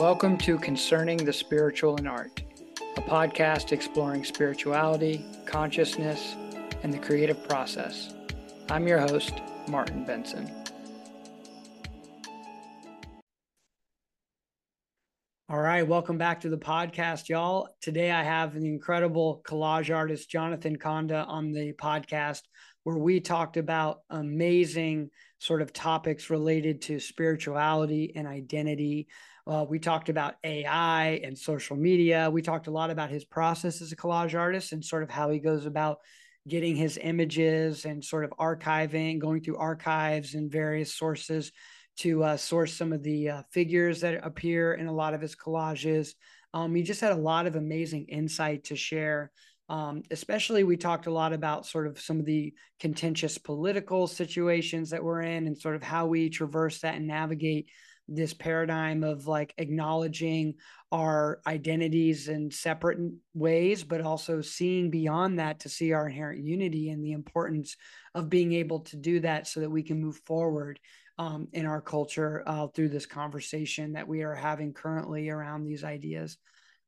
Welcome to Concerning the Spiritual and Art, a podcast exploring spirituality, consciousness, and the creative process. I'm your host, Martin Benson. All right, welcome back to the podcast, y'all. Today I have the incredible collage artist Jonathan Conda on the podcast where we talked about amazing sort of topics related to spirituality and identity. Uh, we talked about AI and social media. We talked a lot about his process as a collage artist and sort of how he goes about getting his images and sort of archiving, going through archives and various sources to uh, source some of the uh, figures that appear in a lot of his collages. Um, he just had a lot of amazing insight to share. Um, especially, we talked a lot about sort of some of the contentious political situations that we're in and sort of how we traverse that and navigate this paradigm of like acknowledging our identities in separate ways, but also seeing beyond that to see our inherent unity and the importance of being able to do that so that we can move forward um, in our culture uh, through this conversation that we are having currently around these ideas.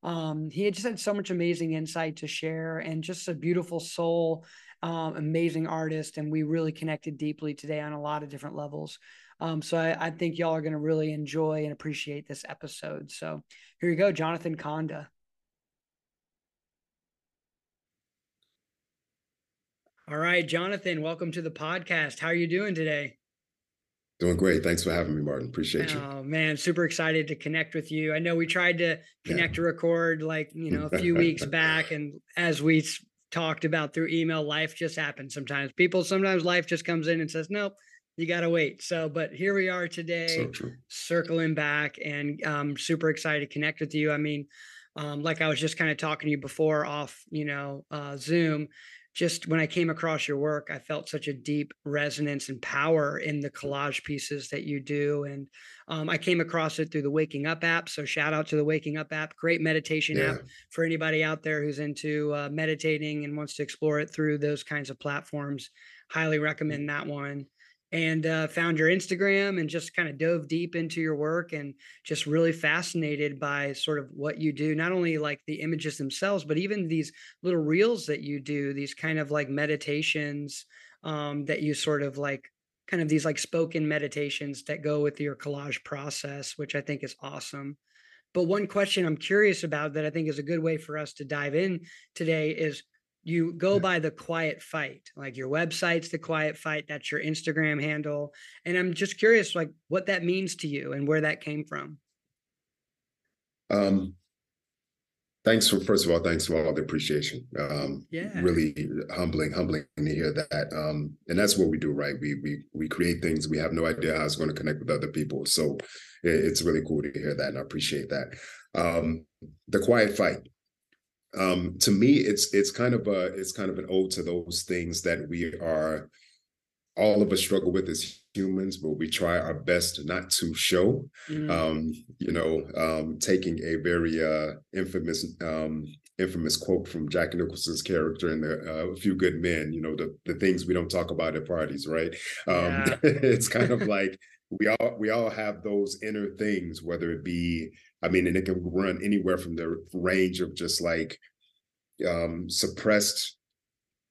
Um, he had just had so much amazing insight to share and just a beautiful soul, um, amazing artist. And we really connected deeply today on a lot of different levels. Um, so I, I, think y'all are going to really enjoy and appreciate this episode. So here you go, Jonathan Conda. All right, Jonathan, welcome to the podcast. How are you doing today? Doing great. Thanks for having me, Martin. Appreciate you. Oh man, super excited to connect with you. I know we tried to connect yeah. to record like, you know, a few weeks back and as we talked about through email, life just happens sometimes. People sometimes life just comes in and says, "Nope, you got to wait. So, but here we are today, so circling back and um, super excited to connect with you. I mean, um, like I was just kind of talking to you before off, you know, uh, Zoom. Just when I came across your work, I felt such a deep resonance and power in the collage pieces that you do. And um, I came across it through the Waking Up app. So, shout out to the Waking Up app. Great meditation yeah. app for anybody out there who's into uh, meditating and wants to explore it through those kinds of platforms. Highly recommend that one and uh, found your Instagram and just kind of dove deep into your work and just really fascinated by sort of what you do. Not only like the images themselves, but even these little reels that you do, these kind of like meditations um, that you sort of like kind of these like spoken meditations that go with your collage process, which I think is awesome. But one question I'm curious about that I think is a good way for us to dive in today is you go by the quiet fight like your website's the quiet fight that's your instagram handle and i'm just curious like what that means to you and where that came from. Um thanks for first of all thanks for all the appreciation. Um yeah. really humbling humbling to hear that um and that's what we do right? We we we create things we have no idea how it's going to connect with other people so it's really cool to hear that and i appreciate that. Um the quiet fight um, to me, it's it's kind of a it's kind of an ode to those things that we are all of us struggle with as humans, but we try our best not to show. Mm. Um, you know, um, taking a very uh, infamous um, infamous quote from Jack Nicholson's character in the, uh, A Few Good Men. You know, the the things we don't talk about at parties, right? Um, yeah. it's kind of like we all we all have those inner things, whether it be I mean, and it can run anywhere from the range of just like um, suppressed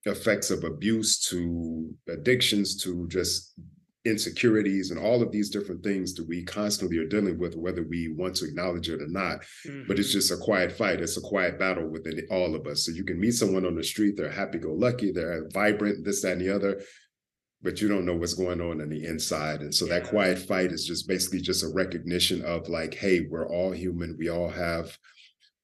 effects of abuse to addictions to just insecurities and all of these different things that we constantly are dealing with, whether we want to acknowledge it or not. Mm-hmm. But it's mm-hmm. just a quiet fight. It's a quiet battle within all of us. So you can meet someone on the street, they're happy go lucky, they're vibrant, this, that, and the other but you don't know what's going on on the inside. And so yeah. that quiet fight is just basically just a recognition of like, hey, we're all human. We all have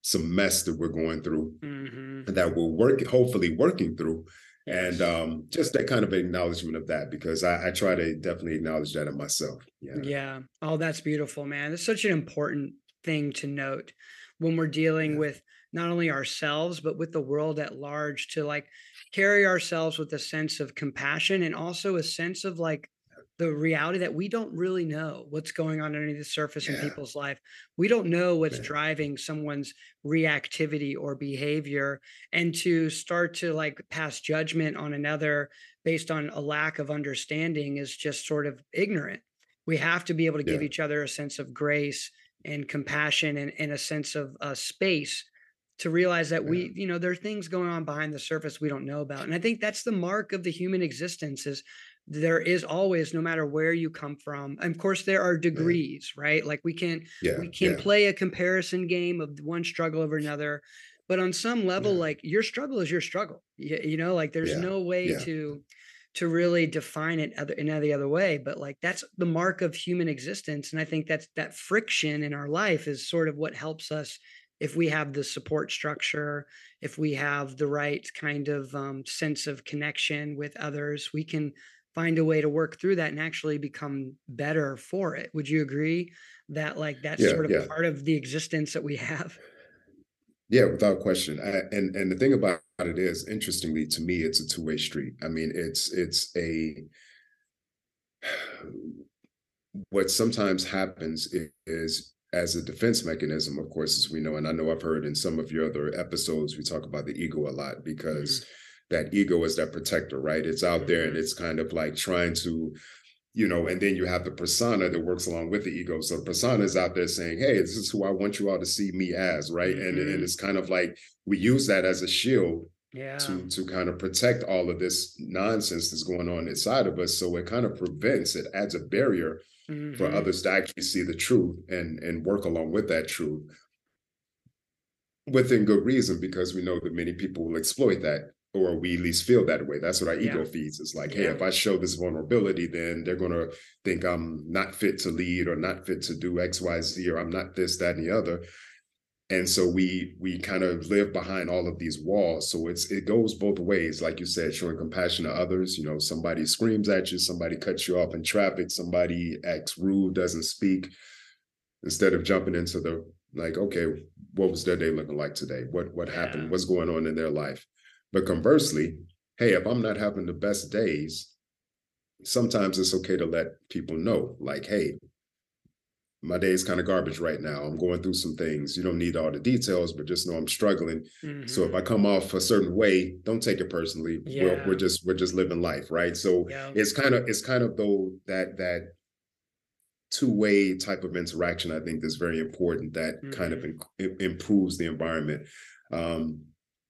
some mess that we're going through mm-hmm. that we're working, hopefully working through. And um, just that kind of acknowledgement of that because I, I, try to definitely acknowledge that in myself. Yeah. Yeah. Oh, that's beautiful, man. It's such an important thing to note when we're dealing yeah. with not only ourselves, but with the world at large to like carry ourselves with a sense of compassion and also a sense of like the reality that we don't really know what's going on underneath the surface yeah. in people's life. We don't know what's yeah. driving someone's reactivity or behavior. And to start to like pass judgment on another based on a lack of understanding is just sort of ignorant. We have to be able to yeah. give each other a sense of grace and compassion and, and a sense of uh, space to realize that we you know there are things going on behind the surface we don't know about and i think that's the mark of the human existence is there is always no matter where you come from and of course there are degrees yeah. right? Like we can yeah, we can yeah. play a comparison game of one struggle over another but on some level like your struggle is your struggle you, you know? Like there's no way to to really define it other, in any other way but like that's the mark of human existence and i think that's that friction in our life is sort of what helps us if we have the support structure if we have the right kind of um, sense of connection with others we can find a way to work through that and actually become better for it. Would you agree that like that's yeah, sort of yeah. part of the existence that we have? Yeah, without question. I, and and the thing about it is, interestingly to me, it's a two way street. I mean, it's it's a what sometimes happens is as a defense mechanism, of course, as we know, and I know I've heard in some of your other episodes, we talk about the ego a lot because mm-hmm that ego is that protector, right? It's out there and mm-hmm. it's kind of like trying to, you know, and then you have the persona that works along with the ego. So the persona is out there saying, hey, this is who I want you all to see me as, right? Mm-hmm. And, and mm-hmm. it's kind of like we use that as a shield yeah. to to kind of protect all of this nonsense that's going on inside of us. So it kind of prevents, it adds a barrier mm-hmm. for others to actually see the truth and and work along with that truth within good reason because we know that many people will exploit that or we at least feel that way. That's what our ego feeds. It's like, yeah. hey, if I show this vulnerability, then they're gonna think I'm not fit to lead or not fit to do X, Y, Z, or I'm not this, that, and the other. And so we we kind of live behind all of these walls. So it's it goes both ways, like you said, showing compassion to others. You know, somebody screams at you, somebody cuts you off in traffic, somebody acts rude, doesn't speak. Instead of jumping into the like, okay, what was their day looking like today? What what yeah. happened? What's going on in their life? But conversely, hey, if I'm not having the best days, sometimes it's okay to let people know, like, hey, my day is kind of garbage right now. I'm going through some things. You don't need all the details, but just know I'm struggling. Mm-hmm. So if I mm-hmm. come off a certain way, don't take it personally. Yeah. We're, we're just we're just living life, right? So yeah. it's kind of it's kind of though that that two way type of interaction. I think is very important. That mm-hmm. kind of mm-hmm. in, improves the environment. Um,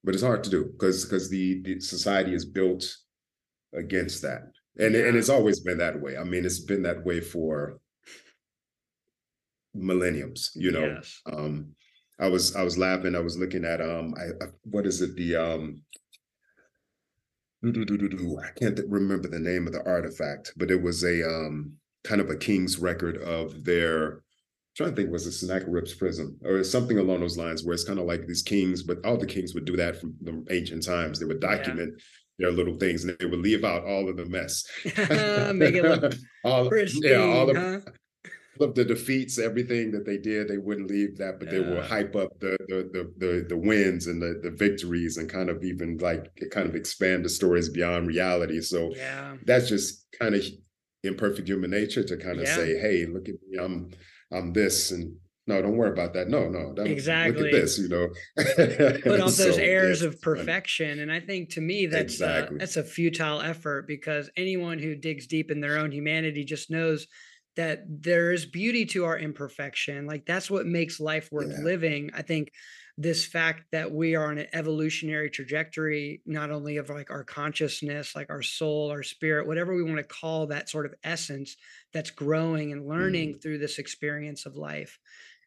but it's hard to do because because the, the society is built against that and yeah. and it's always been that way i mean it's been that way for millenniums you know yes. um i was i was laughing i was looking at um I, I what is it the um I can't remember the name of the artifact, but it was a um, kind of a king's record of their trying to think was it Sennacherib's prism or something along those lines where it's kind of like these kings, but all the kings would do that from the ancient times. They would document yeah. their little things and they would leave out all of the mess. Make it look all, pristine, yeah, all huh? of the defeats, everything that they did, they wouldn't leave that, but yeah. they will hype up the, the the the the, wins and the the victories and kind of even like kind of expand the stories beyond reality. So yeah. that's just kind of imperfect human nature to kind of yeah. say, hey, look at me, I'm I'm this and no, don't worry about that. No, no, exactly. Look at this, you know. Put off those airs yeah, of perfection, and I think to me that's exactly. a, that's a futile effort because anyone who digs deep in their own humanity just knows that there is beauty to our imperfection. Like that's what makes life worth yeah. living. I think this fact that we are on an evolutionary trajectory not only of like our consciousness like our soul our spirit whatever we want to call that sort of essence that's growing and learning mm. through this experience of life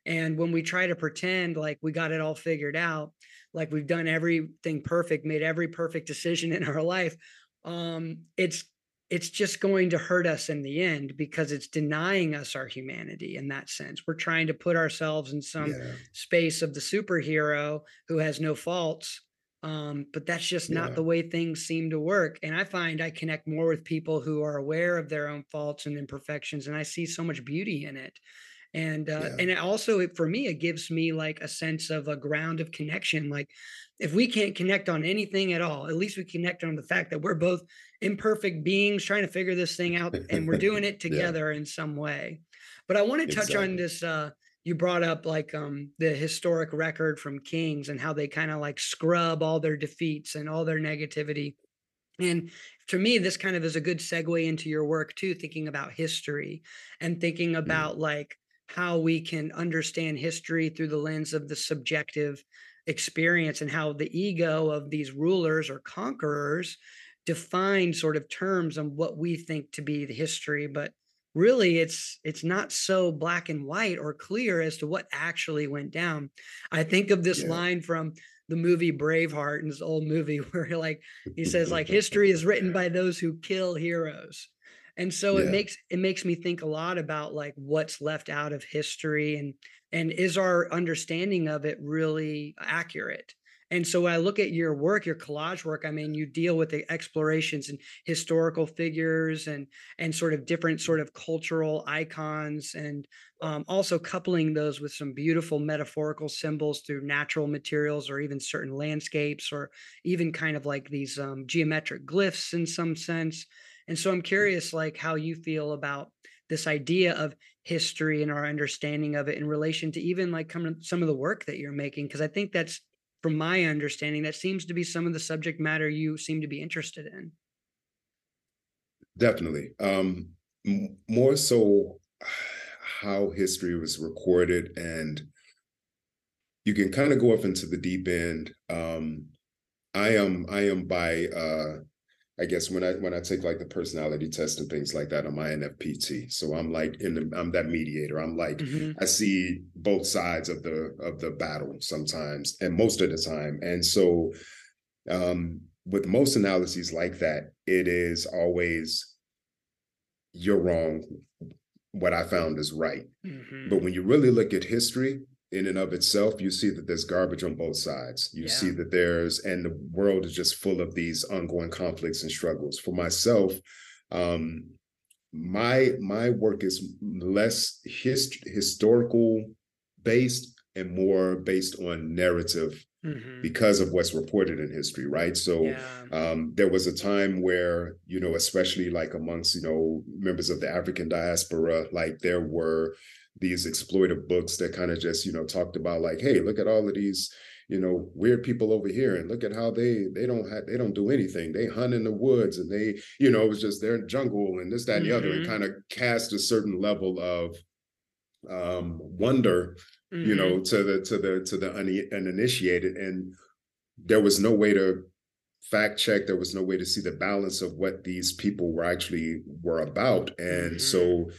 and when we try to pretend like we got it all figured out like we've done everything perfect made every perfect decision in our life um it's it's just going to hurt us in the end because it's denying us our humanity in that sense. We're trying to put ourselves in some yeah. space of the superhero who has no faults. Um, but that's just yeah. not the way things seem to work. And I find I connect more with people who are aware of their own faults and imperfections, and I see so much beauty in it. And uh, yeah. and it also it, for me, it gives me like a sense of a ground of connection. Like if we can't connect on anything at all, at least we connect on the fact that we're both imperfect beings trying to figure this thing out and we're doing it together yeah. in some way. But I want to touch exactly. on this uh you brought up like um the historic record from kings and how they kind of like scrub all their defeats and all their negativity. And to me this kind of is a good segue into your work too thinking about history and thinking mm. about mm. like how we can understand history through the lens of the subjective experience and how the ego of these rulers or conquerors define sort of terms on what we think to be the history but really it's it's not so black and white or clear as to what actually went down i think of this yeah. line from the movie braveheart and this old movie where like he says like history is written by those who kill heroes and so yeah. it makes it makes me think a lot about like what's left out of history and and is our understanding of it really accurate and so when I look at your work, your collage work, I mean, you deal with the explorations and historical figures and and sort of different sort of cultural icons, and um, also coupling those with some beautiful metaphorical symbols through natural materials or even certain landscapes or even kind of like these um, geometric glyphs in some sense. And so I'm curious, like how you feel about this idea of history and our understanding of it in relation to even like some of the work that you're making because i think that's from my understanding that seems to be some of the subject matter you seem to be interested in. Definitely. Um more so how history was recorded and you can kind of go off into the deep end. Um i am i am by uh I guess when I when I take like the personality test and things like that, I'm INFPT. So I'm like in the I'm that mediator. I'm like mm-hmm. I see both sides of the of the battle sometimes and most of the time. And so um with most analyses like that, it is always you're wrong. What I found is right. Mm-hmm. But when you really look at history, in and of itself, you see that there's garbage on both sides. You yeah. see that there's, and the world is just full of these ongoing conflicts and struggles. For myself, um, my my work is less hist- historical based and more based on narrative mm-hmm. because of what's reported in history right so yeah. um, there was a time where you know especially like amongst you know members of the african diaspora like there were these exploitive books that kind of just you know talked about like hey look at all of these you know weird people over here and look at how they they don't have they don't do anything they hunt in the woods and they you know it was just their jungle and this that and mm-hmm. the other and mm-hmm. kind of cast a certain level of um wonder mm-hmm. you know to the to the to the uninitiated and there was no way to fact check there was no way to see the balance of what these people were actually were about and mm-hmm. so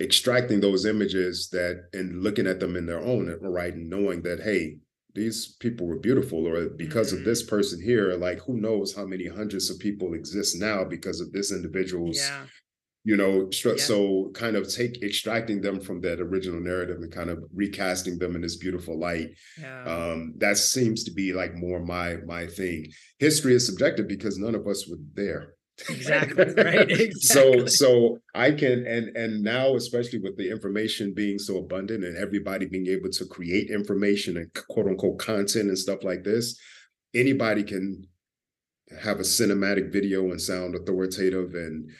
extracting those images that and looking at them in their own right and knowing that hey these people were beautiful or because mm-hmm. of this mm-hmm. person here like who knows how many hundreds of people exist now because of this individual's yeah. you know yeah. so kind of take extracting them from that original narrative and kind of recasting them in this beautiful light yeah. um that seems to be like more my my thing history is subjective because none of us were there exactly right exactly. so so i can and and now especially with the information being so abundant and everybody being able to create information and quote unquote content and stuff like this anybody can have a cinematic video and sound authoritative and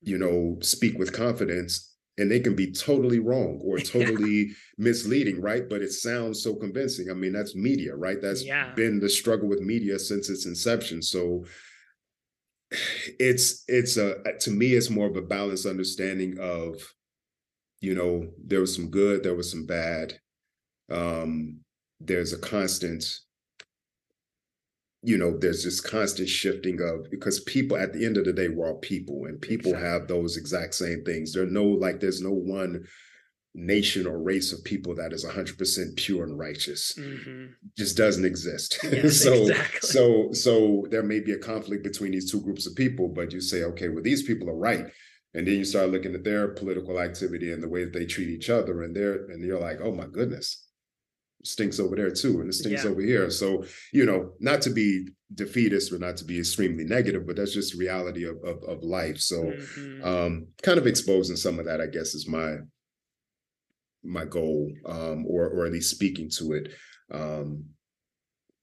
you know speak with confidence and they can be totally wrong or totally misleading right? But it sounds so convincing. I mean that's media right? That's yeah. been the struggle with media since its inception. So it's it's a to me it's more of a balanced understanding of you know there was some good there was some bad um there's a constant you know there's this constant shifting of because people at the end of the day we're all people and people exactly. have those exact same things there's no like there's no one nation or race of people that is 100% pure and righteous mm-hmm. just doesn't exist yes, so exactly. so so there may be a conflict between these two groups of people but you say okay well these people are right and then you start looking at their political activity and the way that they treat each other and they're and you're like oh my goodness stinks over there too and it stinks yeah. over here so you know not to be defeatist or not to be extremely negative but that's just reality of of, of life so mm-hmm. um kind of exposing some of that i guess is my my goal, um, or or at least speaking to it. Um,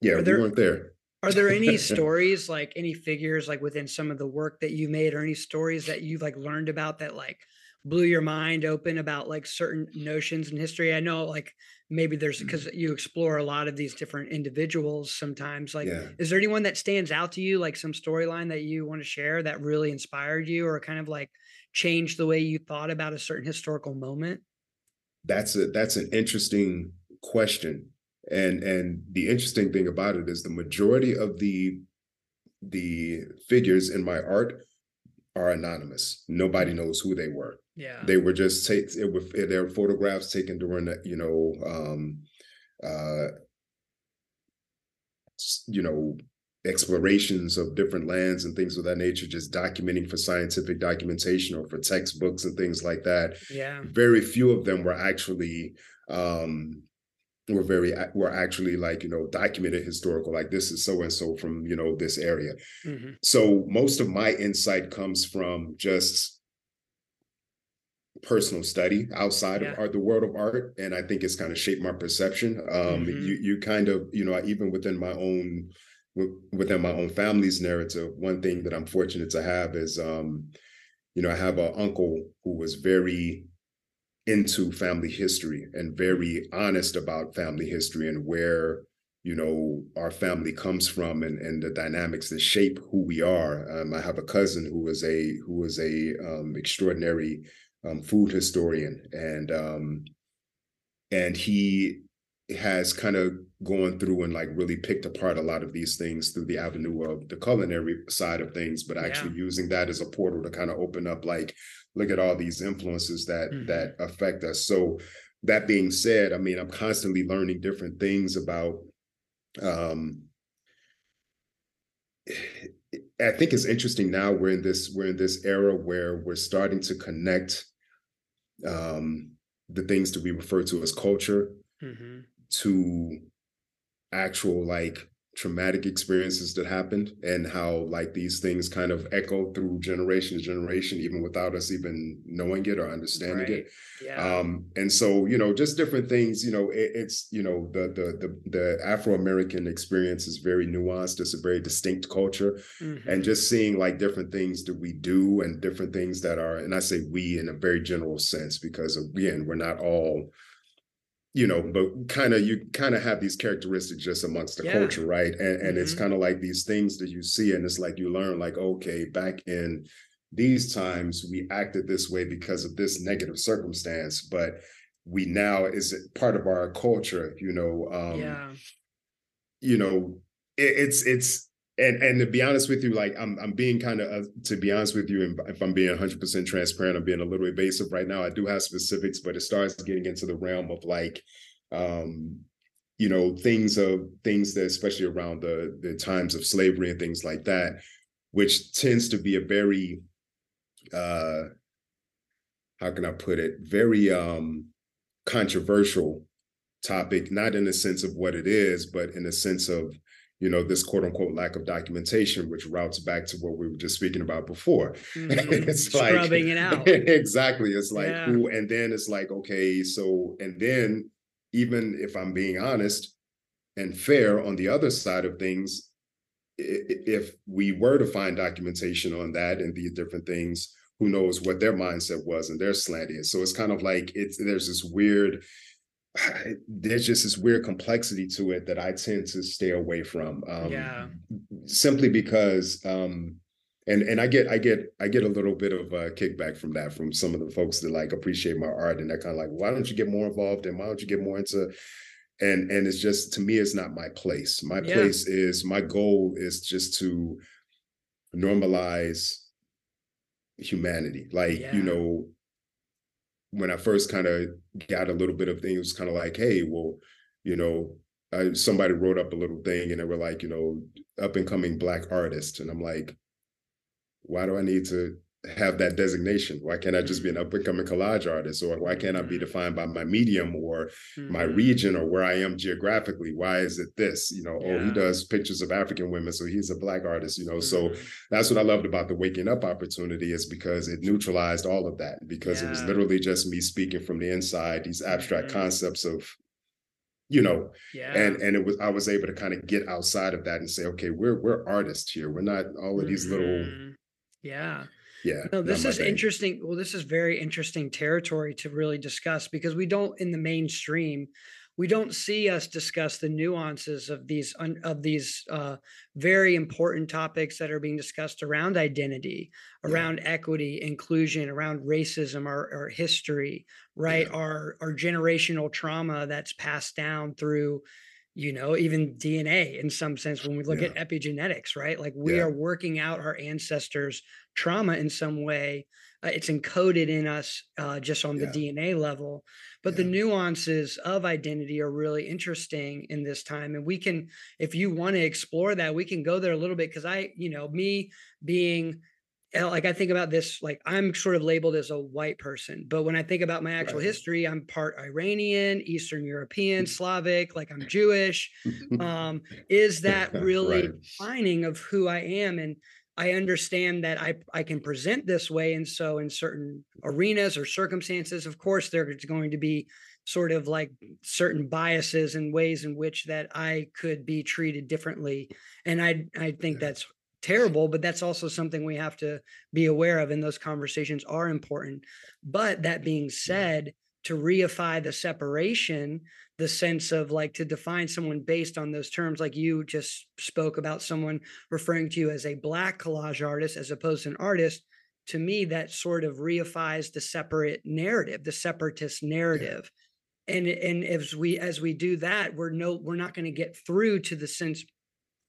yeah, there, we weren't there. are there any stories, like any figures, like within some of the work that you made, or any stories that you've like learned about that like blew your mind open about like certain notions in history? I know like maybe there's because mm-hmm. you explore a lot of these different individuals sometimes like yeah. is there anyone that stands out to you like some storyline that you want to share that really inspired you or kind of like changed the way you thought about a certain historical moment that's a that's an interesting question. And and the interesting thing about it is the majority of the the figures in my art are anonymous. Nobody knows who they were. Yeah. They were just take it with their photographs taken during the you know um uh you know explorations of different lands and things of that nature, just documenting for scientific documentation or for textbooks and things like that. Yeah. Very few of them were actually um were very were actually like you know documented historical like this is so and so from you know this area mm-hmm. so most of my insight comes from just personal study outside yeah. of art the world of art and i think it's kind of shaped my perception um mm-hmm. you you kind of you know even within my own within my own family's narrative, one thing that I'm fortunate to have is, um, you know, I have an uncle who was very into family history and very honest about family history and where you know our family comes from and and the dynamics that shape who we are. Um, I have a cousin who was a who was a um, extraordinary um, food historian and um, and he has kind of gone through and like really picked apart a lot of these things through the avenue of the culinary side of things but actually yeah. using that as a portal to kind of open up like look at all these influences that mm-hmm. that affect us so that being said i mean i'm constantly learning different things about um i think it's interesting now we're in this we're in this era where we're starting to connect um the things that we refer to as culture mm-hmm to actual like traumatic experiences that happened and how like these things kind of echo through generation to generation even without us even knowing it or understanding right. it yeah. um and so you know just different things you know it, it's you know the the the, the afro-american experience is very nuanced it's a very distinct culture mm-hmm. and just seeing like different things that we do and different things that are and i say we in a very general sense because again we're not all you know, but kind of you kind of have these characteristics just amongst the yeah. culture, right? And and mm-hmm. it's kind of like these things that you see, and it's like you learn, like, okay, back in these times we acted this way because of this negative circumstance, but we now is part of our culture, you know. Um yeah. you know, it, it's it's and and to be honest with you, like I'm I'm being kind of uh, to be honest with you, and if I'm being 100 percent transparent, I'm being a little evasive right now. I do have specifics, but it starts getting into the realm of like, um, you know, things of things that especially around the the times of slavery and things like that, which tends to be a very, uh, how can I put it, very um controversial topic, not in the sense of what it is, but in the sense of you know, this quote unquote lack of documentation, which routes back to what we were just speaking about before. Mm-hmm. it's Scrubbing like, it out. exactly. It's like, yeah. who, and then it's like, okay, so, and then even if I'm being honest and fair on the other side of things, if we were to find documentation on that and these different things, who knows what their mindset was and their slant is. So it's kind of like it's there's this weird there's just this weird complexity to it that I tend to stay away from. Um, yeah. Simply because, um, and and I get I get I get a little bit of a kickback from that from some of the folks that like appreciate my art and they're kind of like, why don't you get more involved and why don't you get more into and and it's just to me it's not my place. My yeah. place is my goal is just to normalize humanity. Like yeah. you know when I first kind of got a little bit of things, kind of like, hey, well, you know, I, somebody wrote up a little thing and they were like, you know, up and coming black artist, and I'm like, why do I need to have that designation? Why can't I just be an mm-hmm. up and coming collage artist? Or why can't I be mm-hmm. defined by my medium or mm-hmm. my region or where I am geographically? Why is it this? You know, yeah. oh, he does pictures of African women, so he's a black artist, you know. Mm-hmm. So that's what I loved about the waking up opportunity is because it neutralized all of that because yeah. it was literally just me speaking from the inside, these abstract mm-hmm. concepts of you know yeah. and and it was i was able to kind of get outside of that and say okay we're we're artists here we're not all of these little mm-hmm. yeah yeah no this is interesting well this is very interesting territory to really discuss because we don't in the mainstream we don't see us discuss the nuances of these of these uh, very important topics that are being discussed around identity, around yeah. equity, inclusion, around racism, our, our history, right? Yeah. Our our generational trauma that's passed down through, you know, even DNA in some sense. When we look yeah. at epigenetics, right? Like we are working out our ancestors' trauma in some way. Uh, it's encoded in us uh, just on the DNA level but yeah. the nuances of identity are really interesting in this time and we can if you want to explore that we can go there a little bit because i you know me being like I think about this, like I'm sort of labeled as a white person, but when I think about my actual right. history, I'm part Iranian, Eastern European, Slavic, like I'm Jewish. Um, is that really right. defining of who I am? And I understand that I, I can present this way. And so in certain arenas or circumstances, of course, there's going to be sort of like certain biases and ways in which that I could be treated differently. And I, I think that's terrible, but that's also something we have to be aware of. And those conversations are important. But that being said, to reify the separation the sense of like to define someone based on those terms like you just spoke about someone referring to you as a black collage artist as opposed to an artist to me that sort of reifies the separate narrative the separatist narrative yeah. and and as we as we do that we're no we're not going to get through to the sense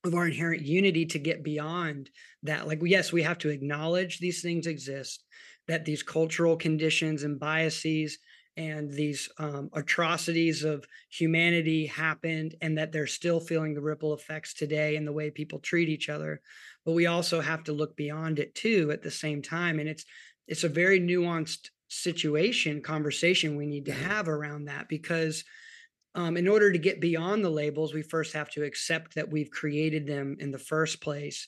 of our inherent unity to get beyond that like yes we have to acknowledge these things exist that these cultural conditions and biases and these um, atrocities of humanity happened and that they're still feeling the ripple effects today in the way people treat each other but we also have to look beyond it too at the same time and it's it's a very nuanced situation conversation we need to have around that because um, in order to get beyond the labels we first have to accept that we've created them in the first place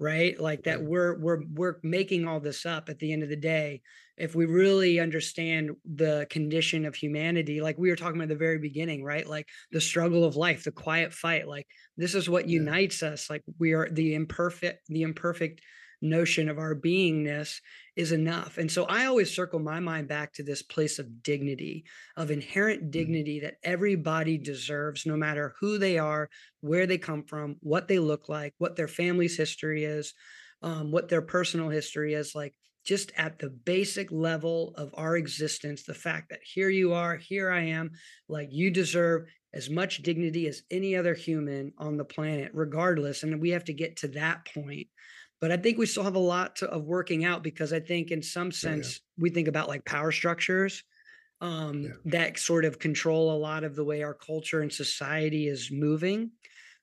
right? Like that we're we're we're making all this up at the end of the day. If we really understand the condition of humanity like we were talking about at the very beginning right? Like the struggle of life the quiet fight like this is what unites us. Like we are the imperfect the imperfect notion of our beingness is enough and so i always circle my mind back to this place of dignity of inherent mm-hmm. dignity that everybody deserves no matter who they are where they come from what they look like what their family's history is um, what their personal history is like just at the basic level of our existence, the fact that here you are, here I am, like you deserve as much dignity as any other human on the planet, regardless. And we have to get to that point. But I think we still have a lot to, of working out because I think, in some sense, yeah, yeah. we think about like power structures um, yeah. that sort of control a lot of the way our culture and society is moving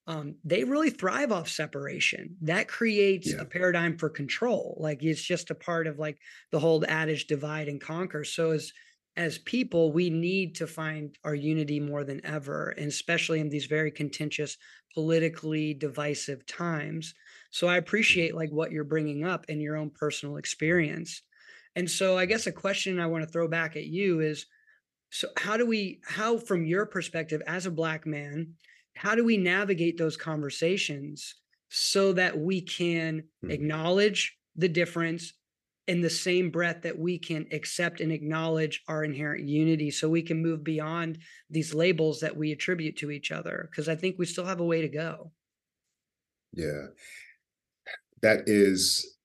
um, they really thrive off separation. That creates yeah. a paradigm for control. Like it's just a part of like the whole adage divide and conquer. So as as people, we need to find our unity more than ever, and especially in these very contentious, politically divisive times. So I appreciate like what you're bringing up in your own personal experience. And so I guess a question I want to throw back at you is so how do we how from your perspective as a black man how do we navigate those conversations so that we can mm-hmm. acknowledge the difference in the same breath that we can accept and acknowledge our inherent unity so we can move beyond these labels that we attribute to each other because i think we still have a way to go yeah that is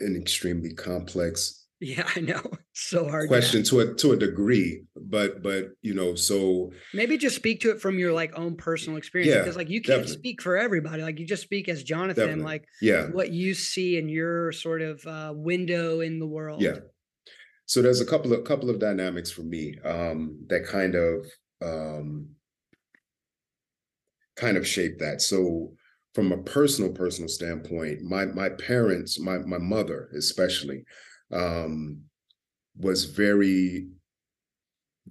an extremely complex yeah, I know. So hard question to a to a degree, but but you know, so maybe just speak to it from your like own personal experience yeah, because like you can't definitely. speak for everybody. Like you just speak as Jonathan, definitely. like yeah, what you see in your sort of uh, window in the world. Yeah. So there's a couple of couple of dynamics for me um, that kind of um, kind of shape that. So from a personal personal standpoint, my my parents, my my mother especially um, was very,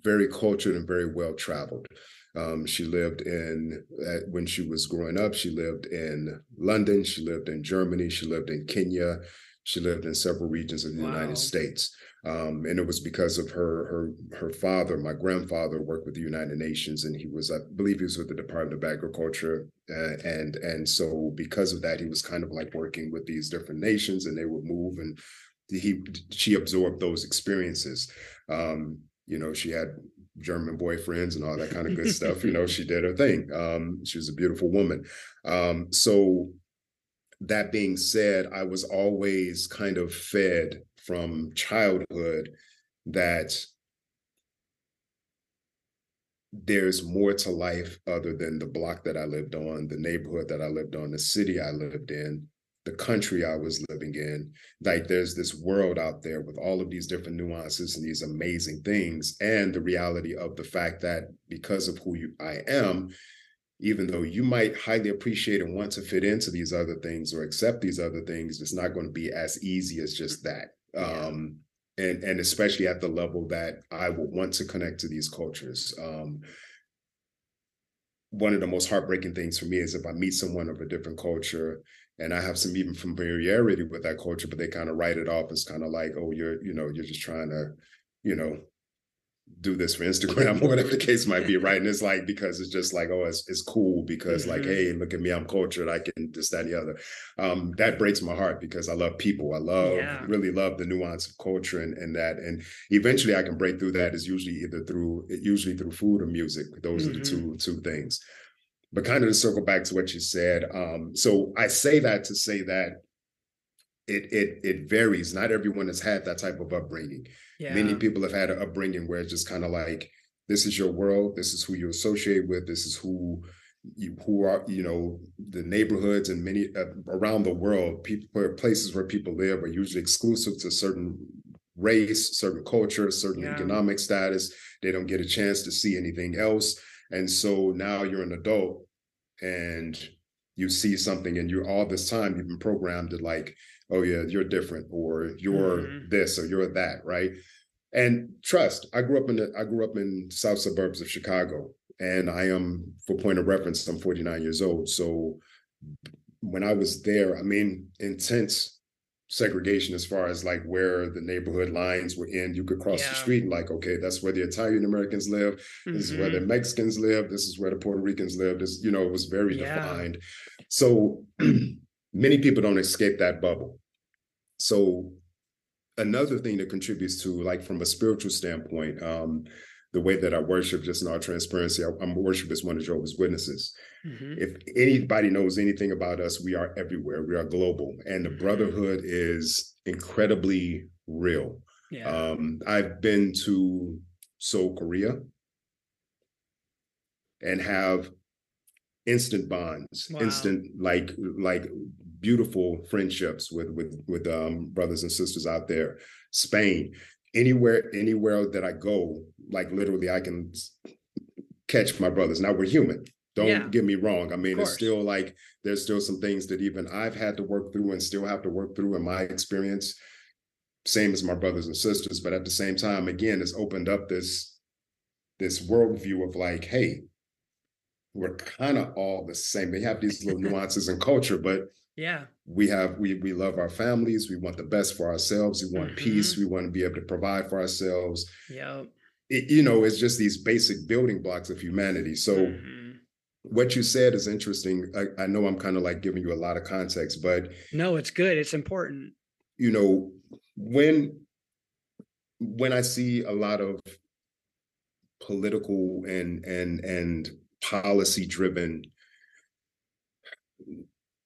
very cultured and very well traveled. Um, she lived in, uh, when she was growing up, she lived in London, she lived in Germany, she lived in Kenya, she lived in several regions of the wow. United States. Um, and it was because of her her her father, my grandfather, worked with the United Nations, and he was, I believe, he was with the Department of Agriculture, uh, and and so because of that, he was kind of like working with these different nations, and they would move and he she absorbed those experiences. Um, you know, she had German boyfriends and all that kind of good stuff. You know, she did her thing. Um, she was a beautiful woman. Um, so that being said, I was always kind of fed from childhood that there's more to life other than the block that I lived on, the neighborhood that I lived on, the city I lived in, the country I was living in. Like there's this world out there with all of these different nuances and these amazing things, and the reality of the fact that because of who you, I am, even though you might highly appreciate and want to fit into these other things or accept these other things, it's not going to be as easy as just that. Um, and and especially at the level that I would want to connect to these cultures. Um, one of the most heartbreaking things for me is if I meet someone of a different culture and I have some even familiarity with that culture, but they kind of write it off as kind of like, oh, you're, you know, you're just trying to, you know, do this for Instagram or whatever the case might be, right? And it's like because it's just like, oh, it's, it's cool because mm-hmm. like, hey, look at me, I'm cultured, I can this, that, and the other. Um, that breaks my heart because I love people. I love yeah. really love the nuance of culture and, and that. And eventually I can break through that is usually either through usually through food or music. Those mm-hmm. are the mm-hmm. two two things. But kind of to circle back to what you said. Um, so I say that to say that it it it varies. Not everyone has had that type of upbringing. Yeah. Many people have had an upbringing where it's just kind of like, this is your world, this is who you associate with, this is who you who are you know the neighborhoods and many uh, around the world people places where people live are usually exclusive to certain race certain culture certain yeah. economic status they don't get a chance to see anything else and so now you're an adult and you see something and you're all this time you've been programmed to like oh yeah, you're different, or you're mm-hmm. this, or you're that, right? And trust. I grew up in the I grew up in south suburbs of Chicago, and I am, for point of reference, I'm 49 years old. So when I was there, I mean, intense segregation as far as like where the neighborhood lines were in. You could cross yeah. the street and like, okay, that's where the Italian Americans live. Mm-hmm. This is where the mm-hmm. Mexicans live. This is where the Puerto Ricans live. This, you know, it was very yeah. defined. So many people don't escape that bubble. So another thing that contributes to like from a spiritual standpoint, um, the way that I worship, just in all transparency, I, am worship as one of Jehovah's Witnesses. Mm-hmm. If anybody knows anything about us, we are everywhere. We are global, and the mm-hmm. brotherhood is incredibly real. Yeah. Um, I've been to Seoul, Korea, and have instant bonds, wow. instant like like beautiful friendships with with with um, brothers and sisters out there. Spain, anywhere anywhere that I go, like literally, I can catch my brothers. Now we're human. Don't yeah. get me wrong. I mean, it's still like there's still some things that even I've had to work through and still have to work through in my experience. Same as my brothers and sisters, but at the same time, again, it's opened up this this worldview of like, hey, we're kind of all the same. They have these little nuances in culture, but yeah. We have we we love our families. We want the best for ourselves. We want mm-hmm. peace we want to be able to provide for ourselves. Yeah you know it's just these basic building blocks of humanity. So mm-hmm. what you said is interesting. I, I know i'm kind of like giving you a lot of context but no it's good. It's important. you know when when i see a lot of political and and and policy driven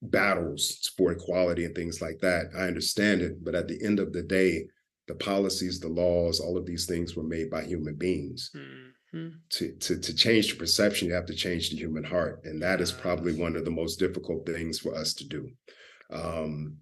battles for equality and things like that. I understand it, but at the end of the day, the policies, the laws, all of these things were made by human beings. Mm-hmm. To, to to change the perception, you have to change the human heart, and that is probably one of the most difficult things for us to do. Um,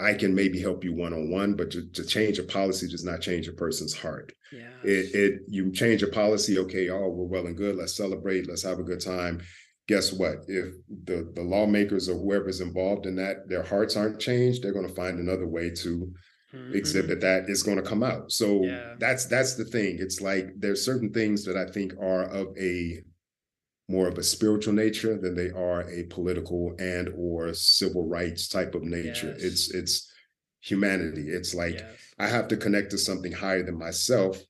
I can maybe help you one on one, but to, to, change a policy does not change a person's heart. Yeah. It, it you change a policy, okay, oh, we're well and good. Let's celebrate. Let's have a good time guess what? If the the lawmakers or whoever's involved in that, their hearts aren't changed, they're going to find another way to mm-hmm. exhibit that. It's going to come out. So yeah. that's that's the thing. It's like there's certain things that I think are of a more of a spiritual nature than they are a political and or civil rights type of nature. Yes. It's it's humanity. It's like yes. I have to connect to something higher than myself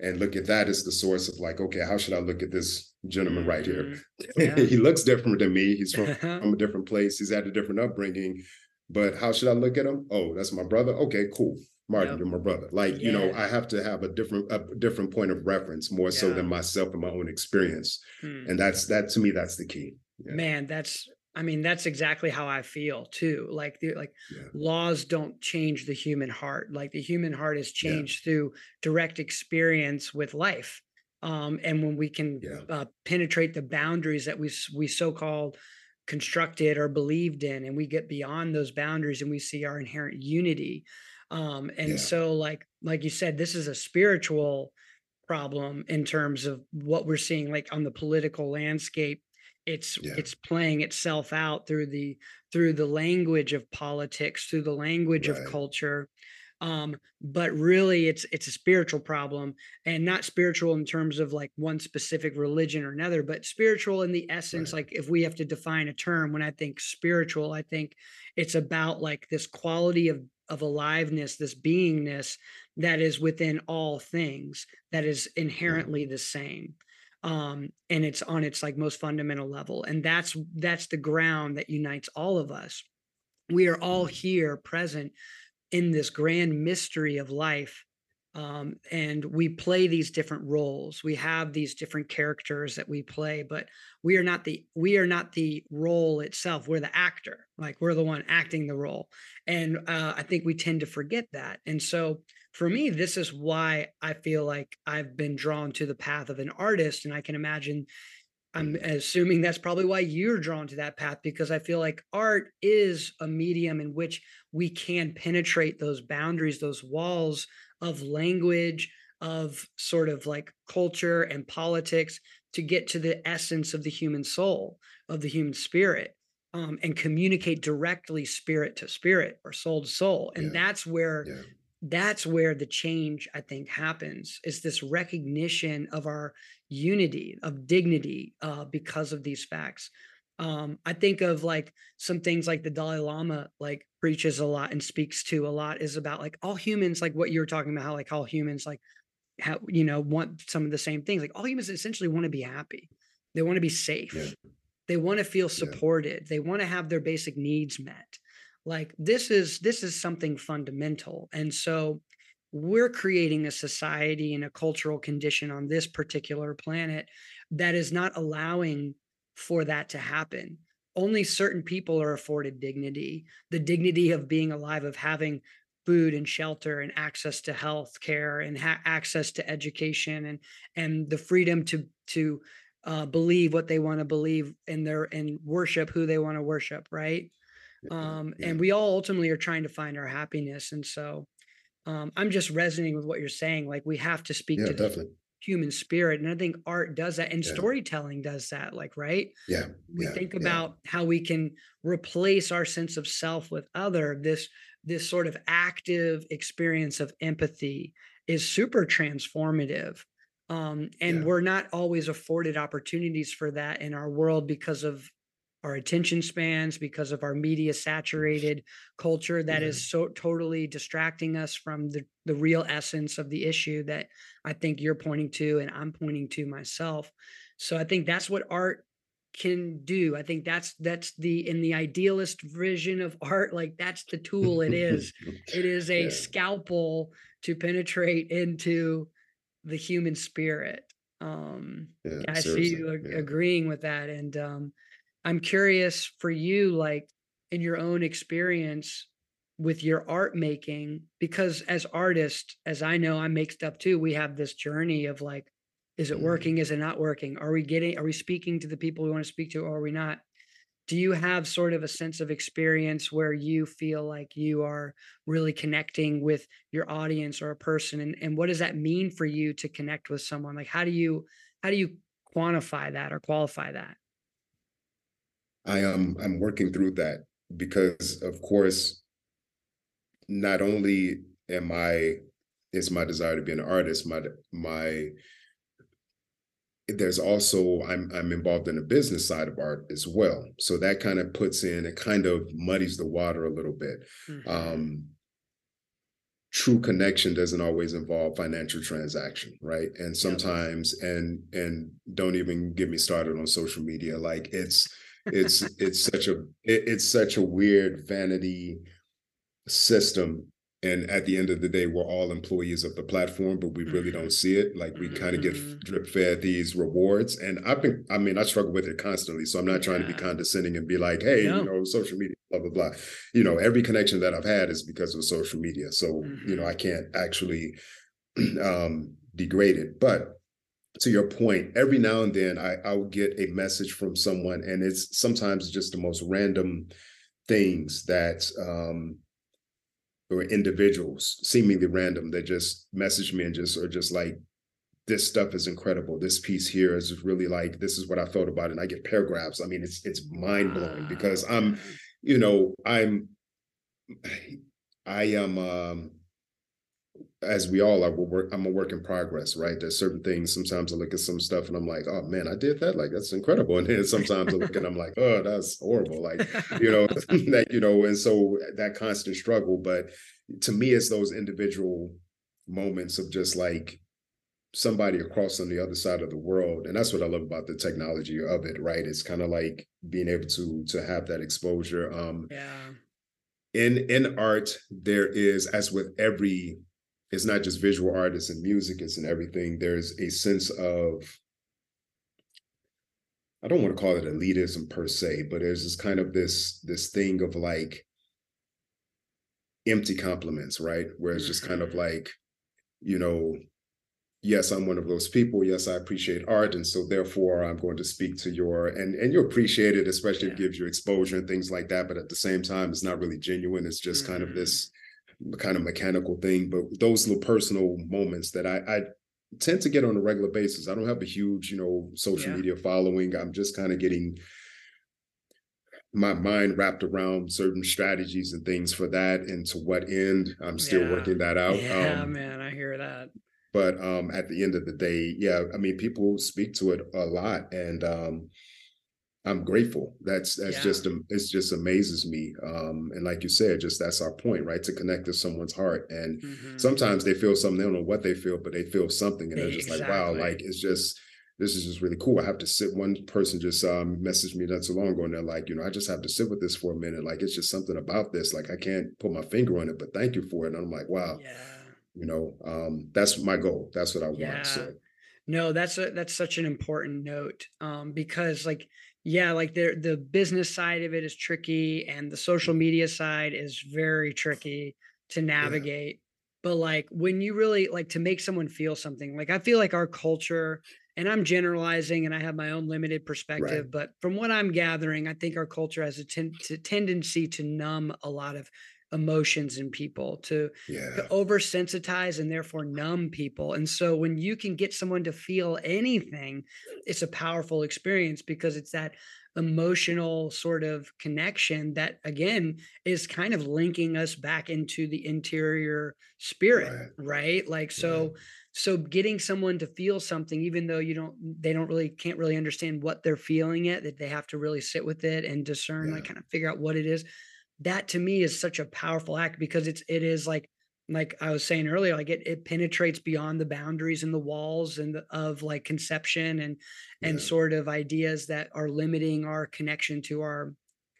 and look at that as the source of like, okay, how should I look at this gentleman right here? Mm-hmm. Yeah. he looks different than me. He's from, from a different place. He's had a different upbringing. But how should I look at him? Oh, that's my brother. Okay, cool. Martin, yep. you're my brother. Like, yeah. you know, I have to have a different a different point of reference more yeah. so than myself and my own experience. Hmm. And that's that to me, that's the key. Yeah. Man, that's I mean, that's exactly how I feel too. Like the like laws don't change the human heart. Like the human heart is changed through direct experience with life. Um, and when we can uh, penetrate the boundaries that we we so called constructed or believed in and we get beyond those boundaries and we see our inherent unity um and yeah. so like like you said this is a spiritual problem in terms of what we're seeing like on the political landscape it's yeah. it's playing itself out through the through the language of politics through the language right. of culture um but really it's it's a spiritual problem and not spiritual in terms of like one specific religion or another but spiritual in the essence right. like if we have to define a term when i think spiritual i think it's about like this quality of of aliveness this beingness that is within all things that is inherently the same um and it's on its like most fundamental level and that's that's the ground that unites all of us. We are all here present in this grand mystery of life um, and we play these different roles. We have these different characters that we play but we are not the we are not the role itself. We're the actor like we're the one acting the role and uh, i think we tend to forget that and so for me this is why i feel like i've been drawn to the path of an artist and i can imagine I'm assuming that's probably why you're drawn to that path because I feel like art is a medium in which we can penetrate those boundaries, those walls of language, of sort of like culture and politics to get to the essence of the human soul, of the human spirit, um, and communicate directly spirit to spirit or soul to soul. And yeah. that's where yeah that's where the change i think happens is this recognition of our unity of dignity uh, because of these facts. Um, i think of like some things like the dalai lama like preaches a lot and speaks to a lot is about like all humans like what you were talking about how like all humans like how you know want some of the same things. Like all humans essentially want to be happy. They want to be safe. Yeah. they want to feel supported. Yeah. they want to have their basic needs met. Like this is this is something fundamental. And so we're creating a society and a cultural condition on this particular planet that is not allowing for that to happen only certain people are afforded dignity the dignity of being alive of having food and shelter and access to health care and ha- access to education and and the freedom to to uh, believe what they want to believe in their and worship who they want to worship right um, yeah. and we all ultimately are trying to find our happiness and so um, i'm just resonating with what you're saying like we have to speak yeah, to definitely. the human spirit and i think art does that and yeah. storytelling does that like right yeah we think about how we can replace our sense of self with other this this sort of active experience of empathy is super transformative um, and we're not always afforded opportunities for that in our world because of our attention spans because of our media saturated culture that yeah. is so totally distracting us from the, the real essence of the issue that I think you're pointing to and I'm pointing to myself. So I think that's what art can do. I think that's that's the in the idealist vision of art, like that's the tool it is. it is a yeah. scalpel to penetrate into the human spirit. Um yeah, I see you agreeing with that. And um I'm curious for you, like in your own experience with your art making, because as artists, as I know, I make stuff too. We have this journey of like, is it mm-hmm. working? Is it not working? Are we getting, are we speaking to the people we want to speak to, or are we not? Do you have sort of a sense of experience where you feel like you are really connecting with your audience or a person? And, and what does that mean for you to connect with someone? Like, how do you, how do you quantify that or qualify that? I am I'm working through that because of course not only am I is my desire to be an artist, my my there's also I'm I'm involved in the business side of art as well. So that kind of puts in it kind of muddies the water a little bit. Mm-hmm. Um true connection doesn't always involve financial transaction right and sometimes and and don't even get me started on social media like it's it's it's such a it, it's such a weird vanity system and at the end of the day we're all employees of the platform but we really don't mm-hmm. see it like we kind of get mm-hmm. drip fed these rewards and i've been i mean i struggle with it constantly so i'm not yeah. trying to be condescending and be like hey no. you know social media blah blah blah you know every connection that i've had is because of social media so mm-hmm. you know i mm-hmm. can't actually um degrade it but to your point every now and then i i'll get a message from someone and it's sometimes just the most random things that um or individuals seemingly random that just message me and just are just like this stuff is incredible. This piece here is really like this is what i felt about it. And i get paragraphs. I mean it's it's mind-blowing because i'm you know i'm i am um as we all are, we're work, I'm a work in progress, right? There's certain things. Sometimes I look at some stuff and I'm like, oh man, I did that. Like that's incredible. And then sometimes I look and I'm like, oh, that's horrible. Like, you know, that, you know, and so that constant struggle. But to me, it's those individual moments of just like somebody across on the other side of the world. And that's what I love about the technology of it, right? It's kind of like being able to to have that exposure. Um yeah. In in art, there is, as with every it's not just visual artists and music, it's in everything. There's a sense of I don't want to call it elitism per se, but there's this kind of this this thing of like empty compliments, right? Where it's just kind of mm-hmm. like, you know, yes, I'm one of those people. Yes, I appreciate art, and so therefore I'm going to speak to your and and you appreciate it, especially yeah. if it gives you exposure and things like that. But at the same time, it's not really genuine. It's just mm-hmm. kind of mm-hmm. this kind of mechanical thing, but those little personal moments that I, I tend to get on a regular basis. I don't have a huge, you know, social yeah. media following. I'm just kind of getting my mind wrapped around certain strategies and things for that and to what end i'm still yeah. working that out yeah um, man i hear that but um at the end of the day yeah i mean people speak to it a lot and um I'm grateful. That's that's yeah. just it's just amazes me. Um, and like you said, just that's our point, right? To connect to someone's heart. And mm-hmm. sometimes they feel something, they don't know what they feel, but they feel something, and they're just exactly. like, wow, like it's just this is just really cool. I have to sit. One person just um messaged me not so long ago, and they're like, you know, I just have to sit with this for a minute. Like it's just something about this. Like I can't put my finger on it, but thank you for it. And I'm like, wow, yeah. you know, um, that's my goal. That's what I yeah. want. So. No, that's a that's such an important note um, because like yeah like the the business side of it is tricky and the social media side is very tricky to navigate yeah. but like when you really like to make someone feel something like i feel like our culture and i'm generalizing and i have my own limited perspective right. but from what i'm gathering i think our culture has a ten- tendency to numb a lot of emotions in people to, yeah. to oversensitize and therefore numb people and so when you can get someone to feel anything it's a powerful experience because it's that emotional sort of connection that again is kind of linking us back into the interior spirit right, right? like so right. so getting someone to feel something even though you don't they don't really can't really understand what they're feeling it that they have to really sit with it and discern yeah. like kind of figure out what it is that to me is such a powerful act because it's it is like like I was saying earlier, like it it penetrates beyond the boundaries and the walls and the, of like conception and yeah. and sort of ideas that are limiting our connection to our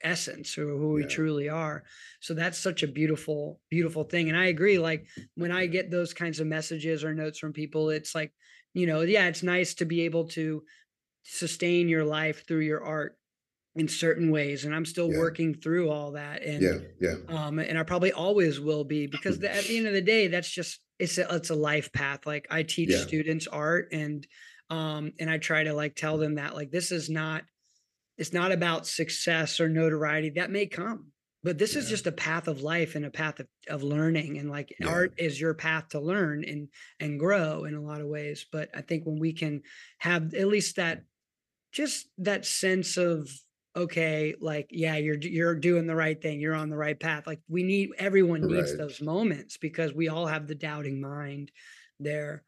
essence or who yeah. we truly are. So that's such a beautiful beautiful thing. And I agree. Like when I get those kinds of messages or notes from people, it's like you know, yeah, it's nice to be able to sustain your life through your art in certain ways and i'm still yeah. working through all that and yeah yeah um and i probably always will be because the, at the end of the day that's just it's a, it's a life path like i teach yeah. students art and um and i try to like tell them that like this is not it's not about success or notoriety that may come but this yeah. is just a path of life and a path of, of learning and like art is your path to learn and and grow in a lot of ways but i think when we can have at least that just that sense of okay like yeah you're you're doing the right thing you're on the right path like we need everyone needs right. those moments because we all have the doubting mind there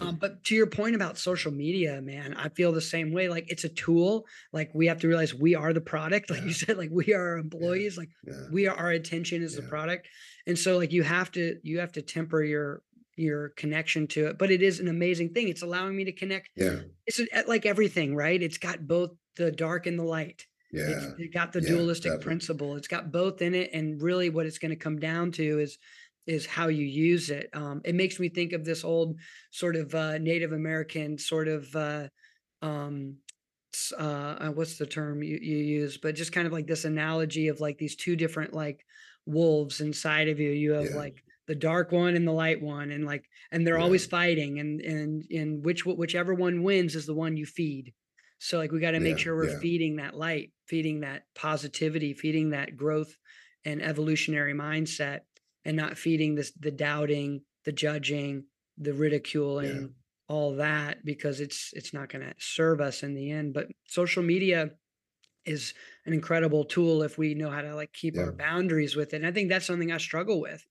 um, but to your point about social media man i feel the same way like it's a tool like we have to realize we are the product like yeah. you said like we are employees yeah. like yeah. we are our attention is the product and so like you have to you have to temper your your connection to it but it is an amazing thing it's allowing me to connect yeah it's like everything right it's got both the dark and the light yeah. It's, it got the yeah, dualistic definitely. principle. It's got both in it. And really what it's going to come down to is is how you use it. Um, it makes me think of this old sort of uh, Native American sort of uh, um, uh, uh, what's the term you, you use, but just kind of like this analogy of like these two different like wolves inside of you. You have yeah. like the dark one and the light one, and like and they're yeah. always fighting, and and and which whichever one wins is the one you feed. So like we got to make yeah, sure we're feeding that light, feeding that positivity, feeding that growth and evolutionary mindset and not feeding this the doubting, the judging, the ridiculing, yeah. all that because it's it's not going to serve us in the end. But social media is an incredible tool if we know how to like keep yeah. our boundaries with it. And I think that's something I struggle with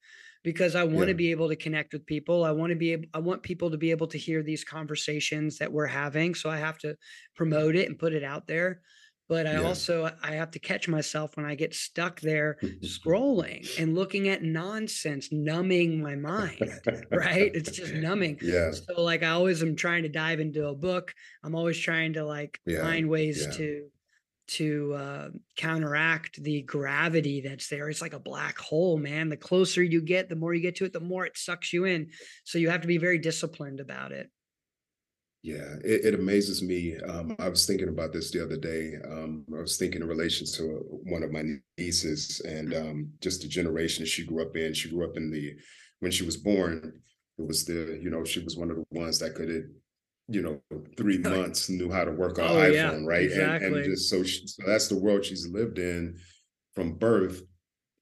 because I want yeah. to be able to connect with people. I want to be able, I want people to be able to hear these conversations that we're having. So I have to promote it and put it out there but i yeah. also i have to catch myself when i get stuck there mm-hmm. scrolling and looking at nonsense numbing my mind right it's just numbing yeah so like i always am trying to dive into a book i'm always trying to like yeah. find ways to to uh, counteract the gravity that's there it's like a black hole man the closer you get the more you get to it the more it sucks you in so you have to be very disciplined about it yeah, it, it amazes me. Um, I was thinking about this the other day. Um, I was thinking in relation to one of my nieces and um, just the generation she grew up in. She grew up in the when she was born. It was the you know she was one of the ones that could you know three months knew how to work on oh, iPhone, yeah, right? Exactly. And, and just so, she, so that's the world she's lived in from birth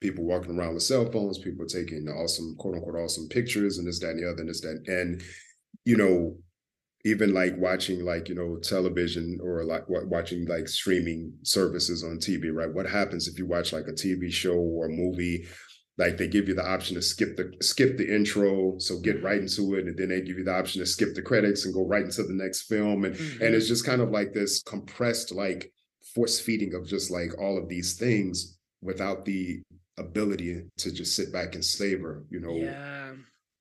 people walking around with cell phones, people taking awesome, quote unquote, awesome pictures and this, that, and the other, and this, that. And, you know, even like watching like you know television or like watching like streaming services on tv right what happens if you watch like a tv show or a movie like they give you the option to skip the skip the intro so get right into it and then they give you the option to skip the credits and go right into the next film and mm-hmm. and it's just kind of like this compressed like force feeding of just like all of these things without the ability to just sit back and savor you know yeah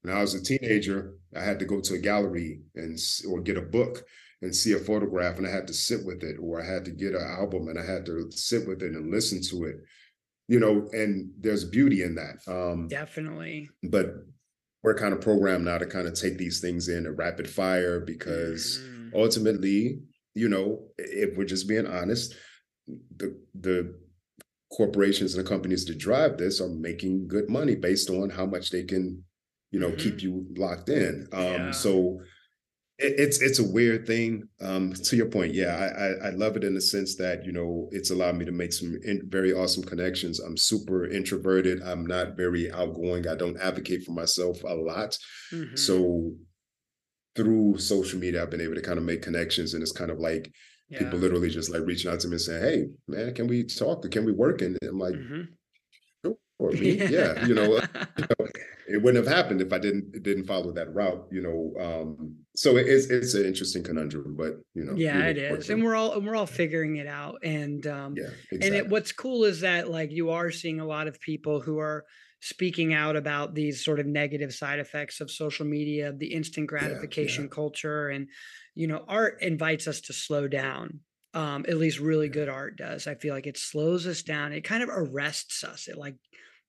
when I was a teenager, I had to go to a gallery and or get a book and see a photograph, and I had to sit with it, or I had to get an album and I had to sit with it and listen to it. You know, and there's beauty in that. Um, Definitely. But we're kind of programmed now to kind of take these things in a rapid fire because mm. ultimately, you know, if we're just being honest, the the corporations and the companies that drive this are making good money based on how much they can you know, mm-hmm. keep you locked in. Um, yeah. So it's it's a weird thing. Um, to your point, yeah, I, I, I love it in the sense that you know it's allowed me to make some in, very awesome connections. I'm super introverted. I'm not very outgoing. I don't advocate for myself a lot. Mm-hmm. So through social media, I've been able to kind of make connections, and it's kind of like yeah. people literally just like reaching out to me and saying, "Hey, man, can we talk? Can we work?" And I'm like, mm-hmm or me. Yeah, you know, you know, it wouldn't have happened if I didn't didn't follow that route. You know, um, so it's it's an interesting conundrum, but you know, yeah, it is, and we're all and we're all figuring it out. And um, yeah, exactly. and it, what's cool is that like you are seeing a lot of people who are speaking out about these sort of negative side effects of social media, the instant gratification yeah, yeah. culture, and you know, art invites us to slow down um at least really good art does i feel like it slows us down it kind of arrests us it like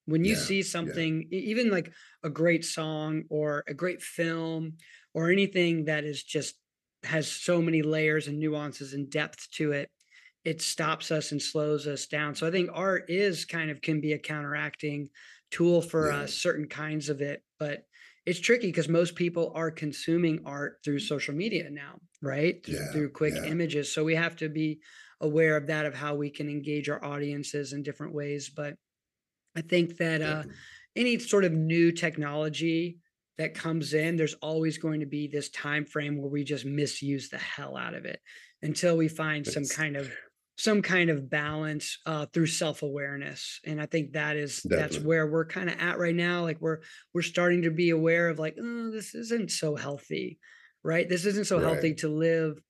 when you yeah, see something yeah. even like a great song or a great film or anything that is just has so many layers and nuances and depth to it it stops us and slows us down so i think art is kind of can be a counteracting tool for yeah. uh, certain kinds of it but it's tricky because most people are consuming art through social media now right yeah, through quick yeah. images so we have to be aware of that of how we can engage our audiences in different ways but I think that uh, any sort of new technology that comes in, there's always going to be this time frame where we just misuse the hell out of it until we find some kind of some kind of balance uh, through self-awareness and i think that is Definitely. that's where we're kind of at right now like we're we're starting to be aware of like oh, this isn't so healthy right this isn't so right. healthy to live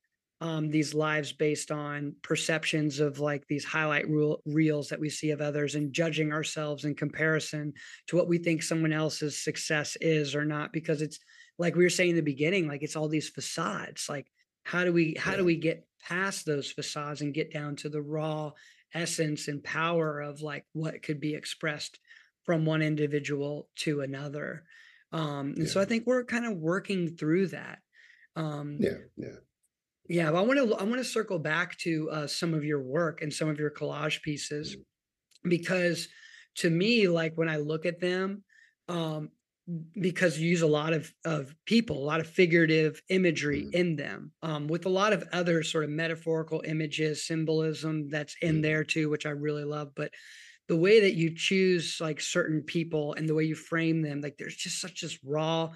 um, these lives based on perceptions of like these highlight reel, reels that we see of others and judging ourselves in comparison to what we think someone else's success is or not because it's like we were saying in the beginning like it's all these facades like how do we how do we get past those facades and get down to the raw essence and power of like what could be expressed from one individual to another. Um, and yeah. so I think we're kind of working through that. Um, yeah, yeah. Yeah, but I want to I want to circle back to uh, some of your work and some of your collage pieces mm-hmm. because to me, like when I look at them, um, because you use a lot of of people, a lot of figurative imagery mm. in them, um, with a lot of other sort of metaphorical images, symbolism that's in mm. there too, which I really love. But the way that you choose like certain people and the way you frame them, like there's just such this raw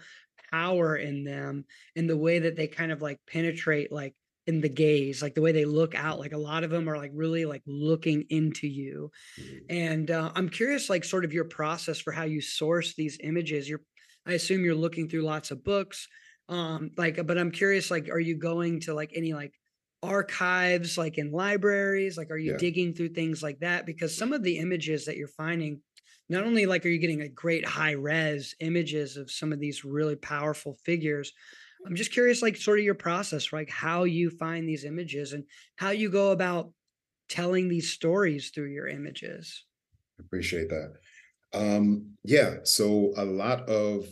power in them, and the way that they kind of like penetrate like in the gaze like the way they look out like a lot of them are like really like looking into you mm-hmm. and uh, i'm curious like sort of your process for how you source these images you're i assume you're looking through lots of books um like but i'm curious like are you going to like any like archives like in libraries like are you yeah. digging through things like that because some of the images that you're finding not only like are you getting a great high res images of some of these really powerful figures I'm just curious, like, sort of your process, like how you find these images and how you go about telling these stories through your images. Appreciate that. Um, yeah, so a lot of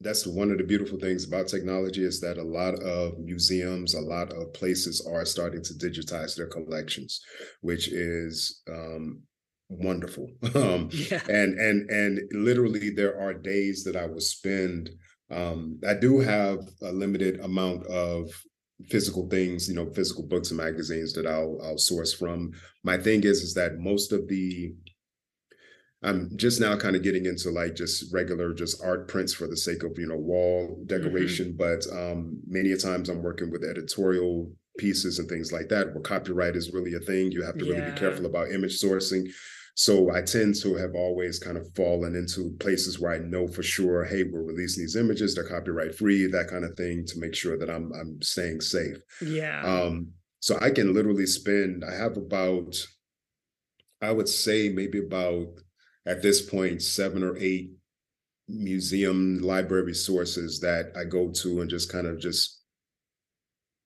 that's one of the beautiful things about technology is that a lot of museums, a lot of places are starting to digitize their collections, which is um, wonderful. um, yeah. And and and literally, there are days that I will spend um, I do have a limited amount of physical things, you know, physical books and magazines that I'll I'll source from. My thing is is that most of the I'm just now kind of getting into like just regular just art prints for the sake of you know wall mm-hmm. decoration, mm-hmm. but um many a times I'm working with editorial pieces and things like that where copyright is really a thing. You have to really yeah. be careful about image sourcing. So I tend to have always kind of fallen into places where I know for sure, hey, we're releasing these images, they're copyright free, that kind of thing, to make sure that I'm I'm staying safe. Yeah. Um, so I can literally spend, I have about, I would say maybe about at this point, seven or eight museum library sources that I go to and just kind of just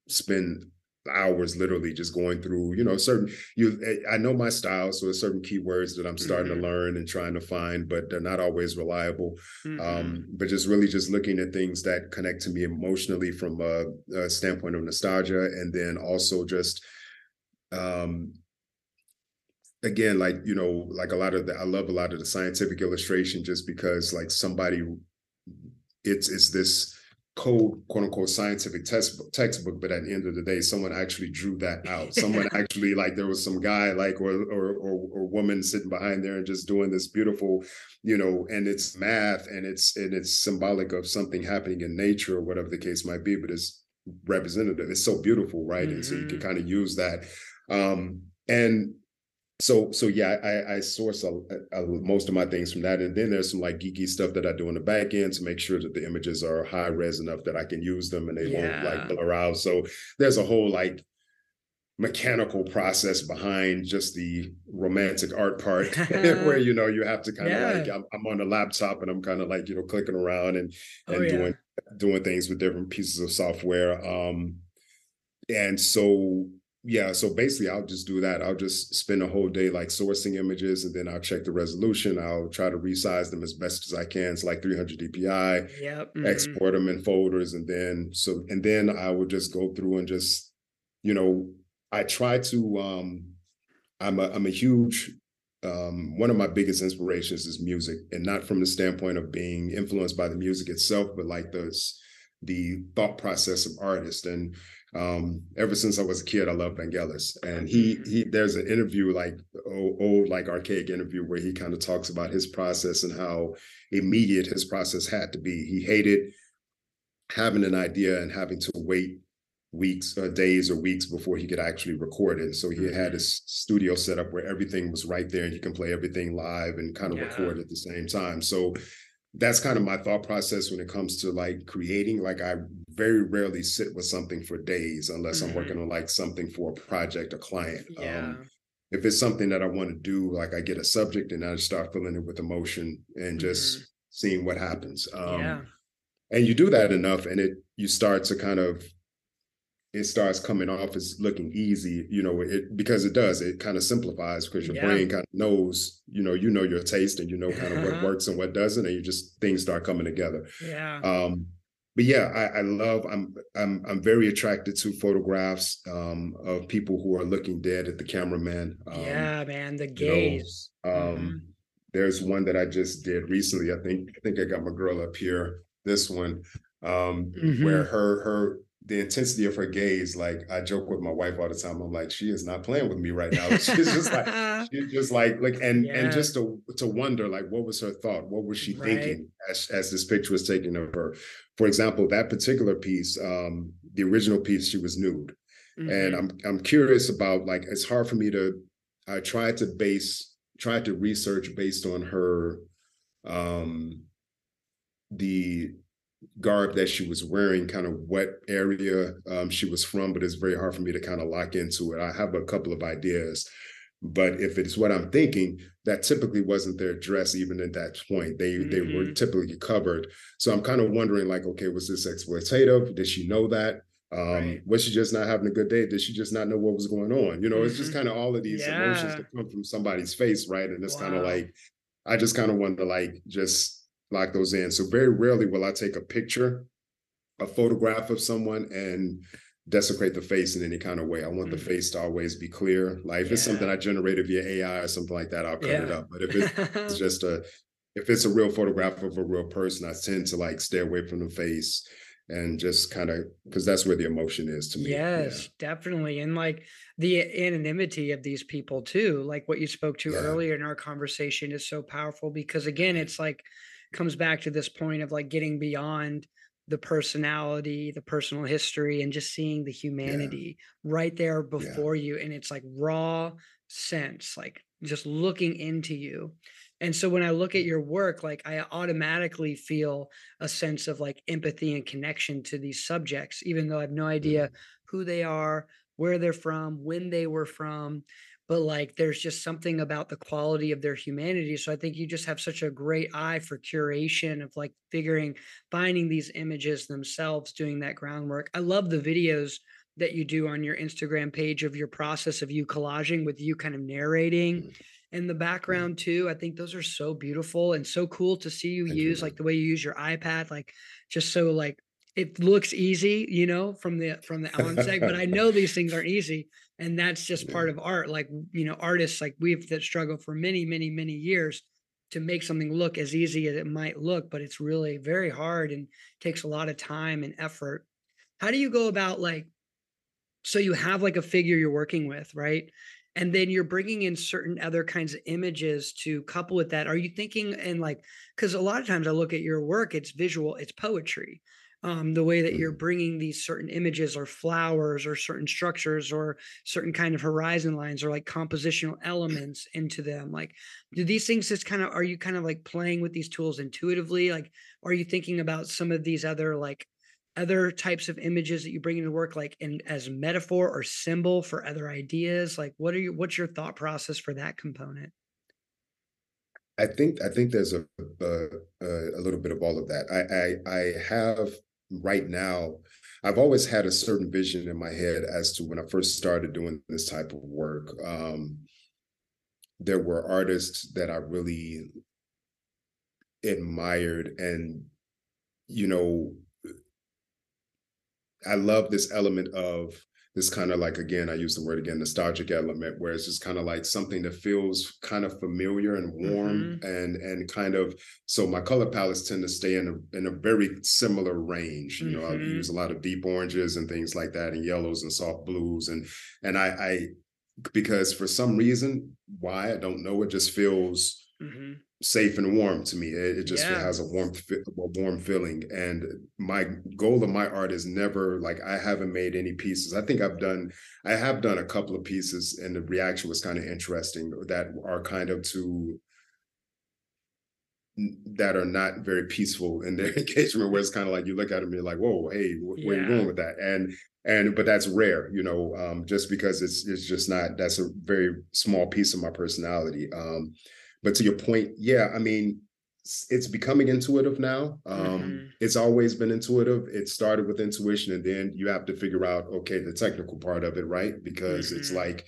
spend hours literally just going through you know certain you eh, i know my style so there's certain keywords that i'm starting mm-hmm. to learn and trying to find but they're not always reliable mm-hmm. um, but just really just looking at things that connect to me emotionally from a, a standpoint of nostalgia and then also just um, again like you know like a lot of the i love a lot of the scientific illustration just because like somebody it's it's this code quote unquote scientific textbook textbook but at the end of the day someone actually drew that out someone actually like there was some guy like or, or or or woman sitting behind there and just doing this beautiful you know and it's math and it's and it's symbolic of something happening in nature or whatever the case might be but it's representative it's so beautiful right mm-hmm. and so you can mm-hmm. kind of use that um and so so yeah i i source a, a, most of my things from that and then there's some like geeky stuff that i do in the back end to make sure that the images are high res enough that i can use them and they yeah. won't like blur out so there's a whole like mechanical process behind just the romantic art part where you know you have to kind of yeah. like I'm, I'm, on a laptop and i'm kind of like you know clicking around and oh, and oh, doing doing things with different pieces of software um and so yeah, so basically I'll just do that. I'll just spend a whole day like sourcing images and then I'll check the resolution. I'll try to resize them as best as I can. It's like 300 DPI. Yep. Mm-hmm. Export them in folders and then so and then I would just go through and just you know, I try to um I'm a I'm a huge um, one of my biggest inspirations is music and not from the standpoint of being influenced by the music itself, but like the the thought process of artists and um, ever since I was a kid, I love Vangelis, and he he. There's an interview like old, old like archaic interview where he kind of talks about his process and how immediate his process had to be. He hated having an idea and having to wait weeks or days or weeks before he could actually record it. So he mm-hmm. had his studio set up where everything was right there and he can play everything live and kind of yeah. record at the same time. So that's kind of my thought process when it comes to like creating. Like I very rarely sit with something for days unless mm-hmm. I'm working on like something for a project, a client. Yeah. Um, if it's something that I want to do, like I get a subject and I start filling it with emotion and just mm-hmm. seeing what happens. Um, yeah. And you do that enough, and it you start to kind of it starts coming off as looking easy, you know, it because it does, it kind of simplifies because your yeah. brain kind of knows, you know, you know your taste and you know kind of what works and what doesn't, and you just things start coming together. Yeah. Um, but yeah, I, I, love. I'm I'm I'm very attracted to photographs um, of people who are looking dead at the cameraman. Um, yeah, man, the gaze. You know, um, mm-hmm. There's one that I just did recently. I think I think I got my girl up here. This one, um, mm-hmm. where her her the intensity of her gaze, like I joke with my wife all the time. I'm like, she is not playing with me right now. She's just like, she's just like, like, and yeah. and just to to wonder, like, what was her thought? What was she right. thinking as as this picture was taken of her? For example, that particular piece, um, the original piece, she was nude, mm-hmm. and I'm I'm curious about like it's hard for me to. I tried to base, tried to research based on her, um, the garb that she was wearing, kind of what area um, she was from, but it's very hard for me to kind of lock into it. I have a couple of ideas, but if it's what I'm thinking, that typically wasn't their dress even at that point. They mm-hmm. they were mm-hmm. typically covered. So I'm kind of wondering, like, okay, was this exploitative? Did she know that? Um, right. was she just not having a good day? Did she just not know what was going on? You know, mm-hmm. it's just mm-hmm. kind of all of these yeah. emotions that come from somebody's face, right? And it's wow. kind of like, I just kind of want to like just lock those in. So very rarely will I take a picture, a photograph of someone and desecrate the face in any kind of way. I want mm-hmm. the face to always be clear. Like if yeah. it's something I generated via AI or something like that, I'll cut yeah. it up. But if it's just a if it's a real photograph of a real person, I tend to like stay away from the face and just kind of because that's where the emotion is to me. Yes, yeah. definitely. And like the anonymity of these people too, like what you spoke to earlier in our conversation is so powerful because again, it's like comes back to this point of like getting beyond the personality, the personal history, and just seeing the humanity yeah. right there before yeah. you. And it's like raw sense, like just looking into you. And so when I look at your work, like I automatically feel a sense of like empathy and connection to these subjects, even though I have no idea mm-hmm. who they are, where they're from, when they were from but like there's just something about the quality of their humanity so i think you just have such a great eye for curation of like figuring finding these images themselves doing that groundwork i love the videos that you do on your instagram page of your process of you collaging with you kind of narrating mm. in the mm. background too i think those are so beautiful and so cool to see you Thank use you. like the way you use your ipad like just so like it looks easy, you know, from the from the onset, but I know these things aren't easy, and that's just part of art. Like you know, artists like we've that struggle for many, many, many years to make something look as easy as it might look, but it's really very hard and takes a lot of time and effort. How do you go about like? So you have like a figure you're working with, right? and then you're bringing in certain other kinds of images to couple with that are you thinking and like because a lot of times i look at your work it's visual it's poetry um, the way that you're mm-hmm. bringing these certain images or flowers or certain structures or certain kind of horizon lines or like compositional elements into them like do these things just kind of are you kind of like playing with these tools intuitively like are you thinking about some of these other like other types of images that you bring into work like in as metaphor or symbol for other ideas like what are you what's your thought process for that component I think I think there's a, a a, little bit of all of that. I I, I have right now, I've always had a certain vision in my head as to when I first started doing this type of work. Um, there were artists that I really admired, and you know, I love this element of this kind of like again i use the word again nostalgic element where it's just kind of like something that feels kind of familiar and warm mm-hmm. and and kind of so my color palettes tend to stay in a in a very similar range you mm-hmm. know i use a lot of deep oranges and things like that and yellows and soft blues and and i i because for some reason why i don't know it just feels mm-hmm safe and warm to me. It, it just yeah. has a warm, a warm feeling. And my goal of my art is never like I haven't made any pieces. I think I've done, I have done a couple of pieces, and the reaction was kind of interesting. That are kind of to that are not very peaceful in their engagement. Where it's kind of like you look at them, you're like, "Whoa, hey, wh- yeah. where you going with that?" And and but that's rare, you know, um, just because it's it's just not. That's a very small piece of my personality. Um, but to your point, yeah, I mean, it's becoming intuitive now. Um, mm-hmm. It's always been intuitive. It started with intuition, and then you have to figure out okay the technical part of it, right? Because mm-hmm. it's like,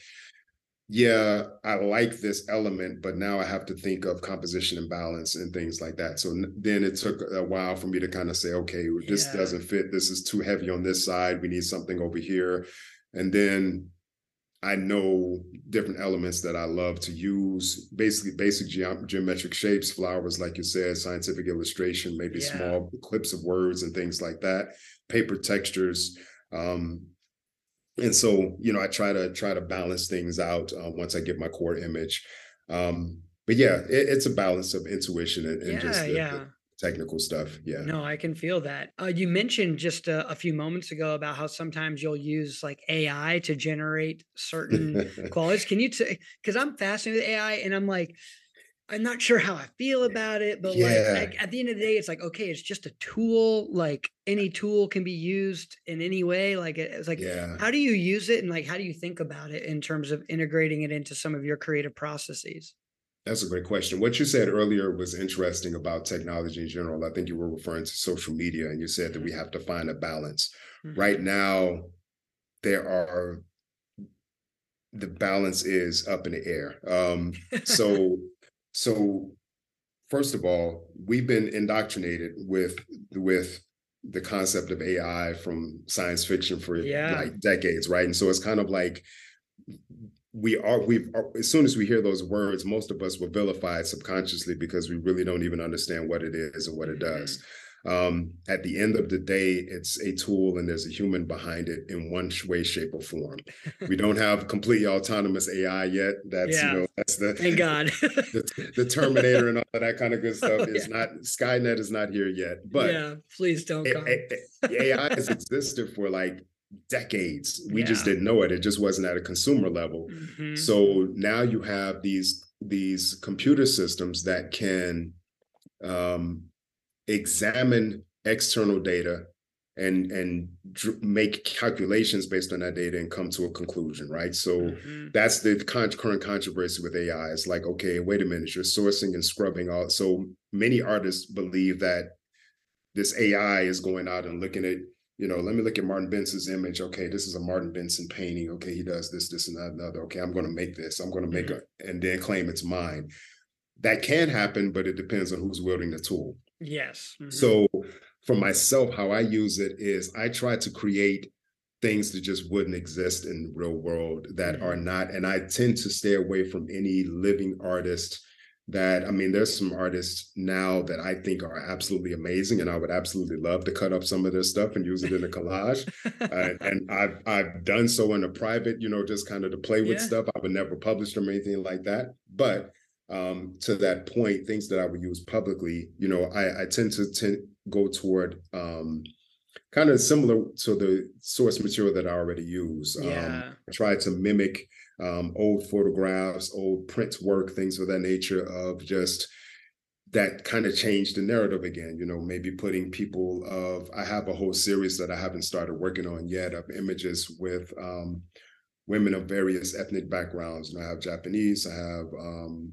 yeah, I like this element, but now I have to think of composition and balance and things like that. So then it took a while for me to kind of say, okay, this yeah. doesn't fit. This is too heavy on this side. We need something over here, and then I know different elements that I love to use, basically basic ge- geometric shapes, flowers, like you said, scientific illustration, maybe yeah. small clips of words and things like that, paper textures. Um, and so, you know, I try to try to balance things out uh, once I get my core image. Um, but yeah, it, it's a balance of intuition and, and yeah, just the, yeah. the, technical stuff. Yeah. No, I can feel that. Uh, you mentioned just a, a, few moments ago about how sometimes you'll use like AI to generate certain qualities. Can you, say? because I'm fascinated with AI and I'm like, I'm not sure how I feel about it, but yeah. like, like at the end of the day, it's like, okay, it's just a tool. Like any tool can be used in any way. Like it's like, yeah. how do you use it? And like, how do you think about it in terms of integrating it into some of your creative processes? That's a great question. What you said earlier was interesting about technology in general. I think you were referring to social media and you said that we mm-hmm. have to find a balance. Mm-hmm. Right now, there are the balance is up in the air. Um, so, so first of all, we've been indoctrinated with with the concept of AI from science fiction for yeah. like decades, right? And so it's kind of like we are we've uh, as soon as we hear those words most of us will vilify it subconsciously because we really don't even understand what it is and what it does mm-hmm. um, at the end of the day it's a tool and there's a human behind it in one way shape or form we don't have completely autonomous ai yet that's yeah. you know that's the thank god the, the, terminator and all that kind of good stuff oh, is yeah. not skynet is not here yet but yeah please don't a, a, ai has existed for like decades. We yeah. just didn't know it. It just wasn't at a consumer level. Mm-hmm. So now you have these these computer systems that can um, examine external data and and dr- make calculations based on that data and come to a conclusion right so mm-hmm. that's the con- current controversy with ai it's like okay wait a minute you're sourcing and scrubbing all so many artists believe that this ai is going out and looking at you know, let me look at Martin Benson's image. Okay, this is a Martin Benson painting. Okay, he does this, this, and that, another. Okay, I'm going to make this. I'm going to make mm-hmm. it, and then claim it's mine. That can happen, but it depends on who's wielding the tool. Yes. Mm-hmm. So, for myself, how I use it is I try to create things that just wouldn't exist in the real world that mm-hmm. are not, and I tend to stay away from any living artist that I mean, there's some artists now that I think are absolutely amazing, and I would absolutely love to cut up some of their stuff and use it in a collage. uh, and I've I've done so in a private, you know, just kind of to play with yeah. stuff. I would never publish them or anything like that. But um, to that point, things that I would use publicly, you know, I, I tend to tend, go toward um, kind of similar to the source material that I already use. Yeah. Um, I try to mimic um, old photographs, old print work, things of that nature of just that kind of changed the narrative again. You know, maybe putting people of, I have a whole series that I haven't started working on yet of images with um, women of various ethnic backgrounds. Know, I have Japanese, I have um,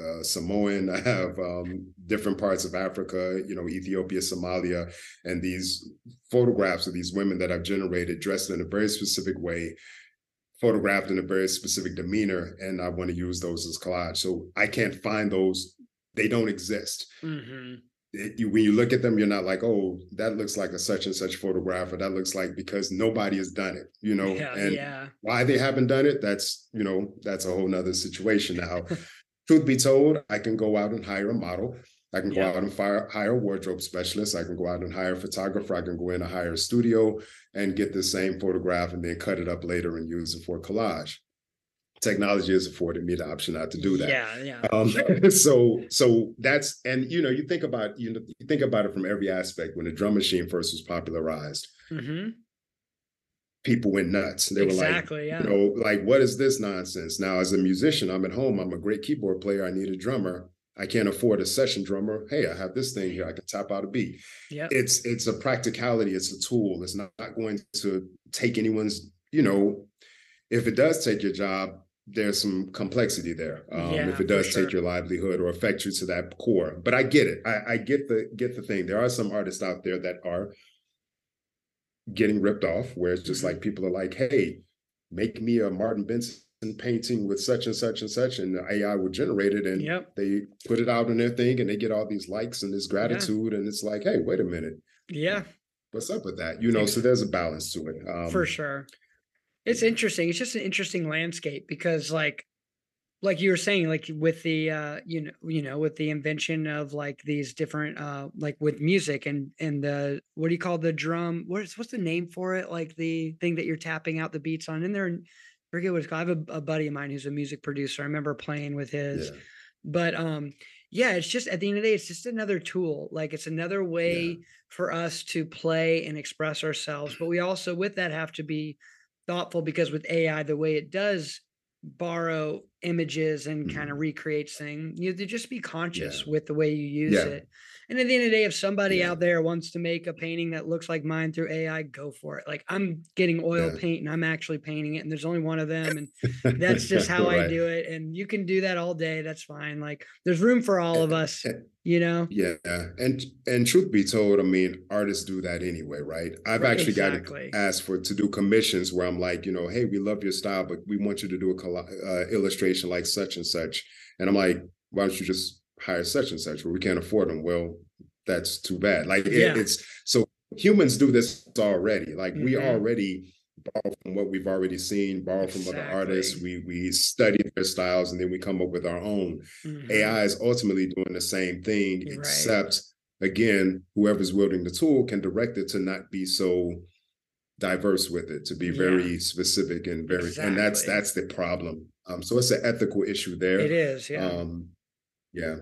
uh, Samoan, I have um, different parts of Africa, you know, Ethiopia, Somalia, and these photographs of these women that I've generated dressed in a very specific way photographed in a very specific demeanor and i want to use those as collage. So i can't find those. They don't exist. Mm-hmm. it, you, when you look at them you're not like oh that looks like a such and such photograph or that looks like because nobody has done it you know? Yeah, and yeah. why they haven't done it that's you know that's a whole nother situation. Now truth be told i can go out and hire a model I can go yeah. out and fire, hire a wardrobe specialist. I can go out and hire a photographer. I can go in and hire a studio and get the same photograph and then cut it up later and use it for collage. Technology has afforded me the option not to do that. Yeah, yeah. Um, so, so that's and you know you think about you know you think about it from every aspect. When the drum machine first was popularized, mm-hmm. people went nuts. They exactly, were like, yeah. you know, like what is this nonsense? Now, as a musician, I'm at home. I'm a great keyboard player. I need a drummer I can't afford a session drummer. Hey, I have this thing here. I can tap out a beat. Yeah. It's it's a practicality. It's a tool. It's not, not going to take anyone's, you know, if it does take your job, there's some complexity there um, yeah, if it does sure. take your livelihood or affect you to that core. But I get it. I, I get the get the thing. There are some artists out there that are getting ripped off, where it's just mm-hmm. like people are like, "Hey, make me a Martin Benson painting with such and such and such," and the AI will generate it, and yep. they put it out on their thing, and they get all these likes and this gratitude, yeah. and it's like, "Hey, wait a minute, yeah, what's up with that?" You know, so there's a balance to it um, for sure. It's interesting. It's just an interesting landscape because like like you were saying like with the uh you know you know with the invention of like these different uh like with music and and the what do you call the drum what's what's the name for it like the thing that you're tapping out the beats on in there and forget what it's called i have a, a, buddy of mine who's a music producer i remember playing with his yeah. but um yeah it's just at the end of the day it's just another tool like it's another way yeah. for us to play and express ourselves but we also with that have to be thoughtful because with AI, the way it does borrow images and mm-hmm. kind of recreates things, you have to just be conscious yeah. with the way you use it. And at the end of the day, if somebody yeah. out there wants to make a painting that looks like mine through AI, go for it. Like I'm getting oil yeah. paint and I'm actually painting it, and there's only one of them, and that's just how right. I do it. And you can do that all day. That's fine. Like there's room for all of us, you know. Yeah, and and truth be told, I mean, artists do that anyway, right? I've right, actually exactly. got asked for to do commissions where I'm like, you know, hey, we love your style, but we want you to do a uh, illustration like such and such, and I'm like, why don't you just hire such and such, but we can't afford them. Well, that's too bad. Like it, yeah. it's so humans do this already. Like mm-hmm. we already borrow from what we've already seen, borrow exactly. from other artists. We we study their styles and then we come up with our own. Mm-hmm. AI is ultimately doing the same thing, You're except right. again, whoever's wielding the tool can direct it to not be so diverse with it, to be very yeah. specific and very exactly. and that's that's the problem. Um, so it's an ethical issue there. It is, yeah. Um, yeah.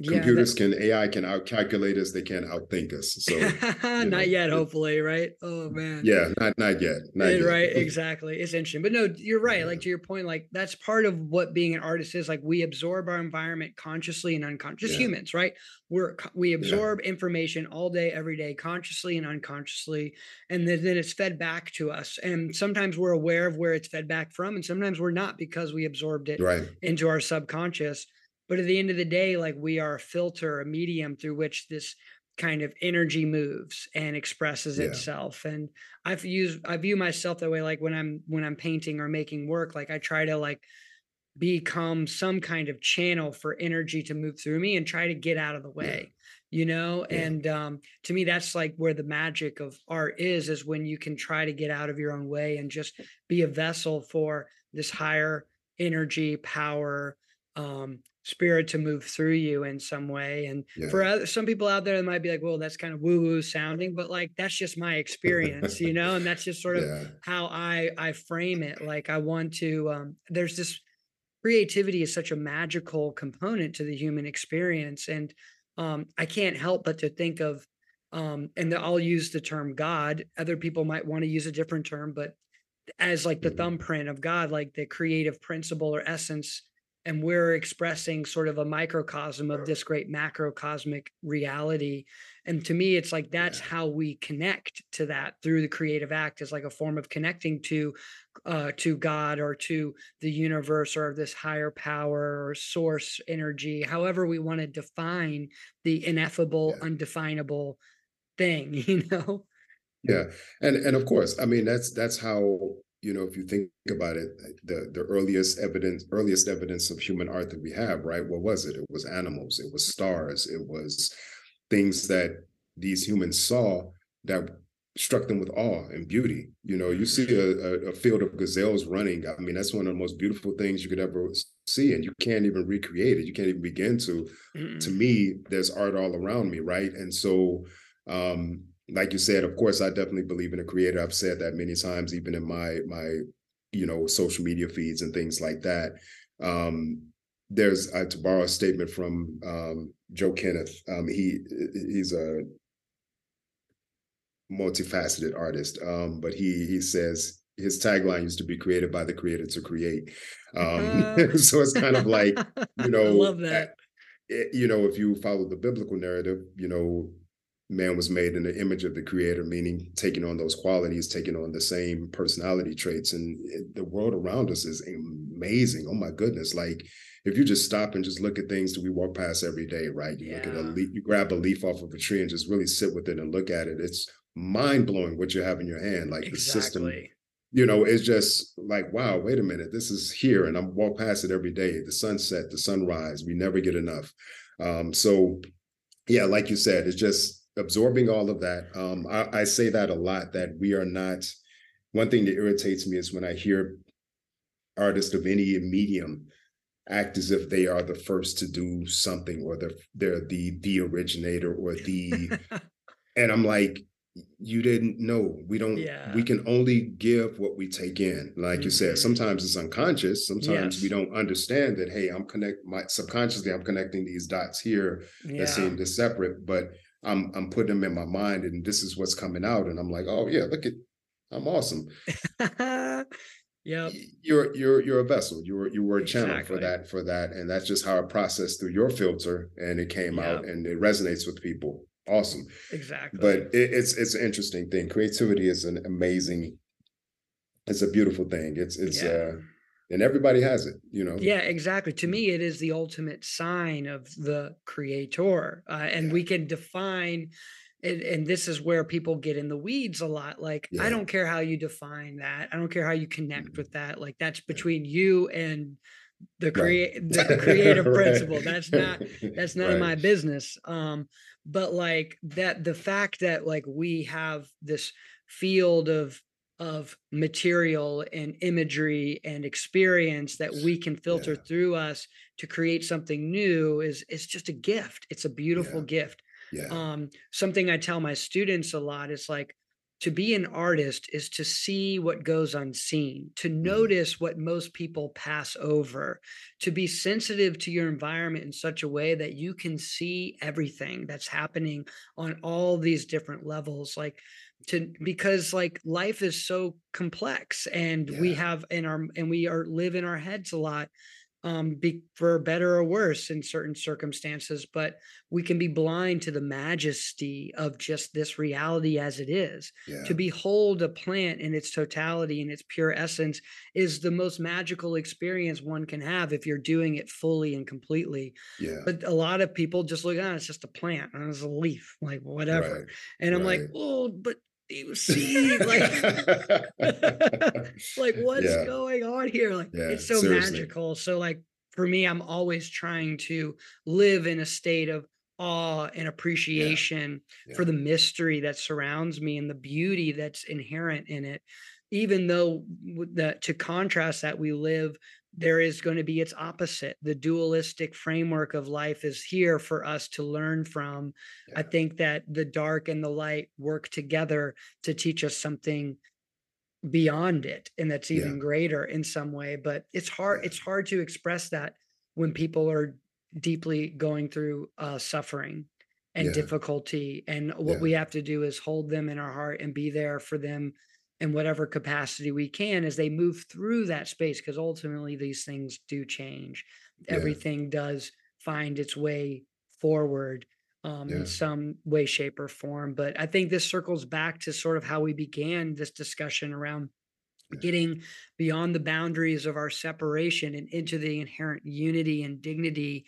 Yeah, computers can AI can out calculate us. They can't outthink us. So not know. yet, hopefully, right? Oh man. Yeah, not not yet. Not eh, yet. Right, exactly. It's interesting, but no, you're right. Like to your point, like that's part of what being an artist is. Like we absorb our environment consciously and unconsciously. Yeah. humans, right? We're we absorb yeah. information all day, every day, consciously and unconsciously, and then, then it's fed back to us. And sometimes we're aware of where it's fed back from, and sometimes we're not because we absorbed it right. into our subconscious but at the end of the day like we are a filter a medium through which this kind of energy moves and expresses yeah. itself and i've used i view myself that way like when i'm when i'm painting or making work like i try to like become some kind of channel for energy to move through me and try to get out of the way yeah. you know yeah. and um to me that's like where the magic of art is is when you can try to get out of your own way and just be a vessel for this higher energy power um spirit to move through you in some way. And yeah. for other, some people out there that might be like, well, that's kind of woo woo sounding, but like that's just my experience, you know, and that's just sort of yeah. how I I frame it. Like I want to. Um, there's this creativity is such a magical component to the human experience, and um, I can't help but to think of. Um, and I'll use the term God. Other people might want to use a different term, but as like the mm-hmm. thumbprint of God, like the creative principle or essence and we're expressing sort of a microcosm of this great macrocosmic reality and to me it's like that's how we connect to that through the creative act as like a form of connecting to uh to god or to the universe or this higher power or source energy however we want to define the ineffable yeah. undefinable thing you know? Yeah and and of course i mean that's that's how you know, if you think about it, the the earliest evidence, earliest evidence of human art that we have, right? What was it? It was animals, it was stars, it was things that these humans saw that struck them with awe and beauty. You know, you see a, a, field of gazelles running. I mean, that's one of the most beautiful things you could ever see, and you can't even recreate it. You can't even begin to. Mm-mm. To me, there's art all around me, right? And so, um, like you said, of course, I definitely believe in a creator. I've said that many times, even in my my you know social media feeds and things like that. Um, there's uh, to borrow a statement from um, Joe Kenneth. Um, he he's a multifaceted artist, um, but he he says his tagline used to be created by the creator to create. Um, uh, so it's kind of like you know, love that. Eh, you know, if you follow the biblical narrative, you know, man was made in the image of the creator, meaning taking on those qualities, taking on the same personality traits. And it, the world around us is amazing. Oh my goodness. Like if you just stop and just look at things that we walk past every day, right? You yeah. look at a leaf, you grab a leaf off of a tree and just really sit with it and look at it. It's mind blowing what you have in your hand. Like exactly. the system, you know, it's just like, wow, wait a minute, this is here. And I'm walk past it every day. The sunset, the sunrise, we never get enough. Um, so yeah, like you said, it's just absorbing all of that. Um, I, I say that a lot that we are not. One thing that irritates me is when I hear artists of any medium act as if they are the first to do something or they're they're the the originator or the and I'm like you didn't know we don't yeah. we can only give what we take in like mm-hmm. you said mm-hmm. sometimes it's unconscious sometimes yes. we don't understand that hey i'm connect my subconsciously i'm connecting these dots here yeah. that seem to separate but I'm I'm putting them in my mind, and this is what's coming out, and I'm like, oh yeah, look at, I'm awesome. yeah, you're you're you're a vessel. You were you were a channel exactly. for that for that, and that's just how it processed through your filter, and it came yep. out, and it resonates with people. Awesome, exactly. But it, it's it's an interesting thing. Creativity is an amazing. It's a beautiful thing. It's it's yeah. uh and everybody has it you know yeah exactly to me it is the ultimate sign of the creator uh, and yeah. we can define and, and, this is where people get in the weeds a lot like yeah. i don't care how you define that i don't care how you connect mm-hmm. with that like that's between you and the create right. the creative right. principle that's not that's none right. of my business um but like that the fact that like we have this field of of material and imagery and experience that we can filter yeah. through us to create something new is is just a gift it's a beautiful yeah. gift yeah. um something i tell my students a lot is like to be an artist is to see what goes unseen, to mm-hmm. notice what most people pass over, to be sensitive to your environment in such a way that you can see everything that's happening on all these different levels. Like to because like life is so complex and yeah. we have in our and we are live in our heads a lot um be for better or worse in certain circumstances but we can be blind to the majesty of just this reality as it is yeah. to behold a plant in its totality in its pure essence is the most magical experience one can have if you're doing it fully and completely yeah but a lot of people just look at oh, it's just a plant and it's a leaf like whatever right. and i'm right. like oh but you see like like what's yeah. going on here like yeah, it's so seriously. magical so like for me i'm always trying to live in a state of awe and appreciation yeah. for the mystery that surrounds me and the beauty that's inherent in it even though that to contrast that we live there is going to be its opposite. The dualistic framework of life is here for us to learn from. Yeah. I think that the dark and the light work together to teach us something beyond it and that's even yeah. greater in some way but it's hard yeah. it's hard to express that when people are deeply going through uh, suffering and difficulty and what we have to do is hold them in our heart and be there for them in whatever capacity we can as they move through that space because ultimately these things do change yeah. everything does find its way forward um, yeah. in some way shape or form but i think this circles back to sort of how we began this discussion around yeah. getting beyond the boundaries of our separation and into the inherent unity and dignity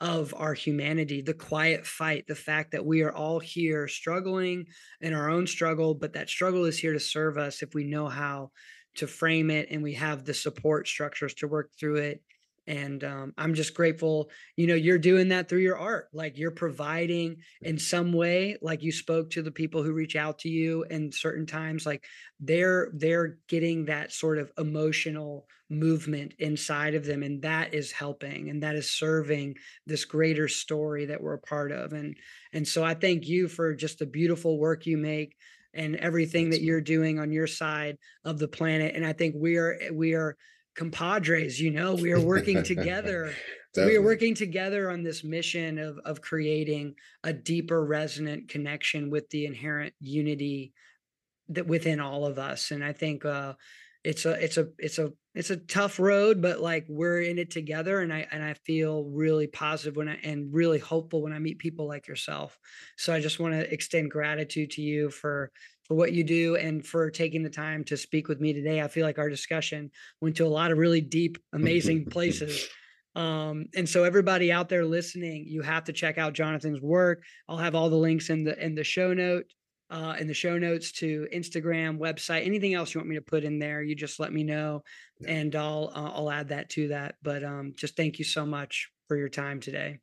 of our humanity, the quiet fight, the fact that we are all here struggling in our own struggle, but that struggle is here to serve us if we know how to frame it and we have the support structures to work through it and um, i'm just grateful you know you're doing that through your art like you're providing in some way like you spoke to the people who reach out to you and certain times like they're they're getting that sort of emotional movement inside of them and that is helping and that is serving this greater story that we're a part of and and so i thank you for just the beautiful work you make and everything that you're doing on your side of the planet and i think we are we are compadres you know we are working together we are working together on this mission of of creating a deeper resonant connection with the inherent unity that within all of us and i think uh it's a it's a it's a it's a tough road, but like we're in it together. And I, and I feel really positive when I, and really hopeful when I meet people like yourself. So I just want to extend gratitude to you for, for what you do and for taking the time to speak with me today. I feel like our discussion went to a lot of really deep, amazing places. Um, and so everybody out there listening, you have to check out Jonathan's work. I'll have all the links in the in the show note uh, in the show notes to Instagram, website, anything else you want me to put in there, you just let me know, and I'll uh, I'll add that to that. But um, just thank you so much for your time today.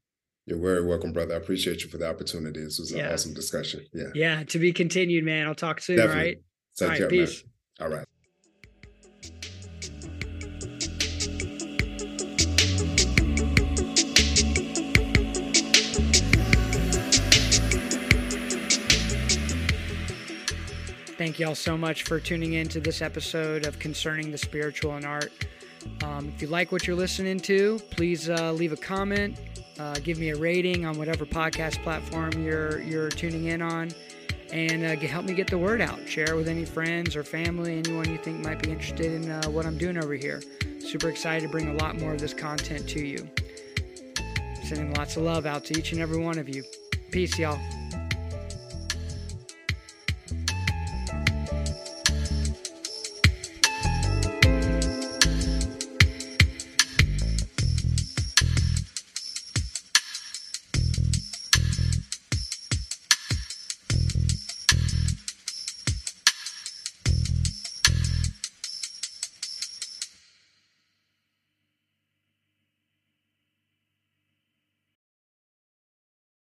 You're very welcome, brother. I appreciate you for the opportunity. This was an yeah. awesome discussion. Yeah. Yeah. To be continued, man. I'll talk soon. Definitely. All right. Take all right, care, peace. Man. All right. Thank you all so much for tuning in to this episode of Concerning the Spiritual and Art. Um, if you like what you're listening to, please uh, leave a comment, uh, give me a rating on whatever podcast platform you're you're tuning in on, and uh, help me get the word out. Share it with any friends or family, anyone you think might be interested in uh, what I'm doing over here. Super excited to bring a lot more of this content to you. Sending lots of love out to each and every one of you. Peace, y'all.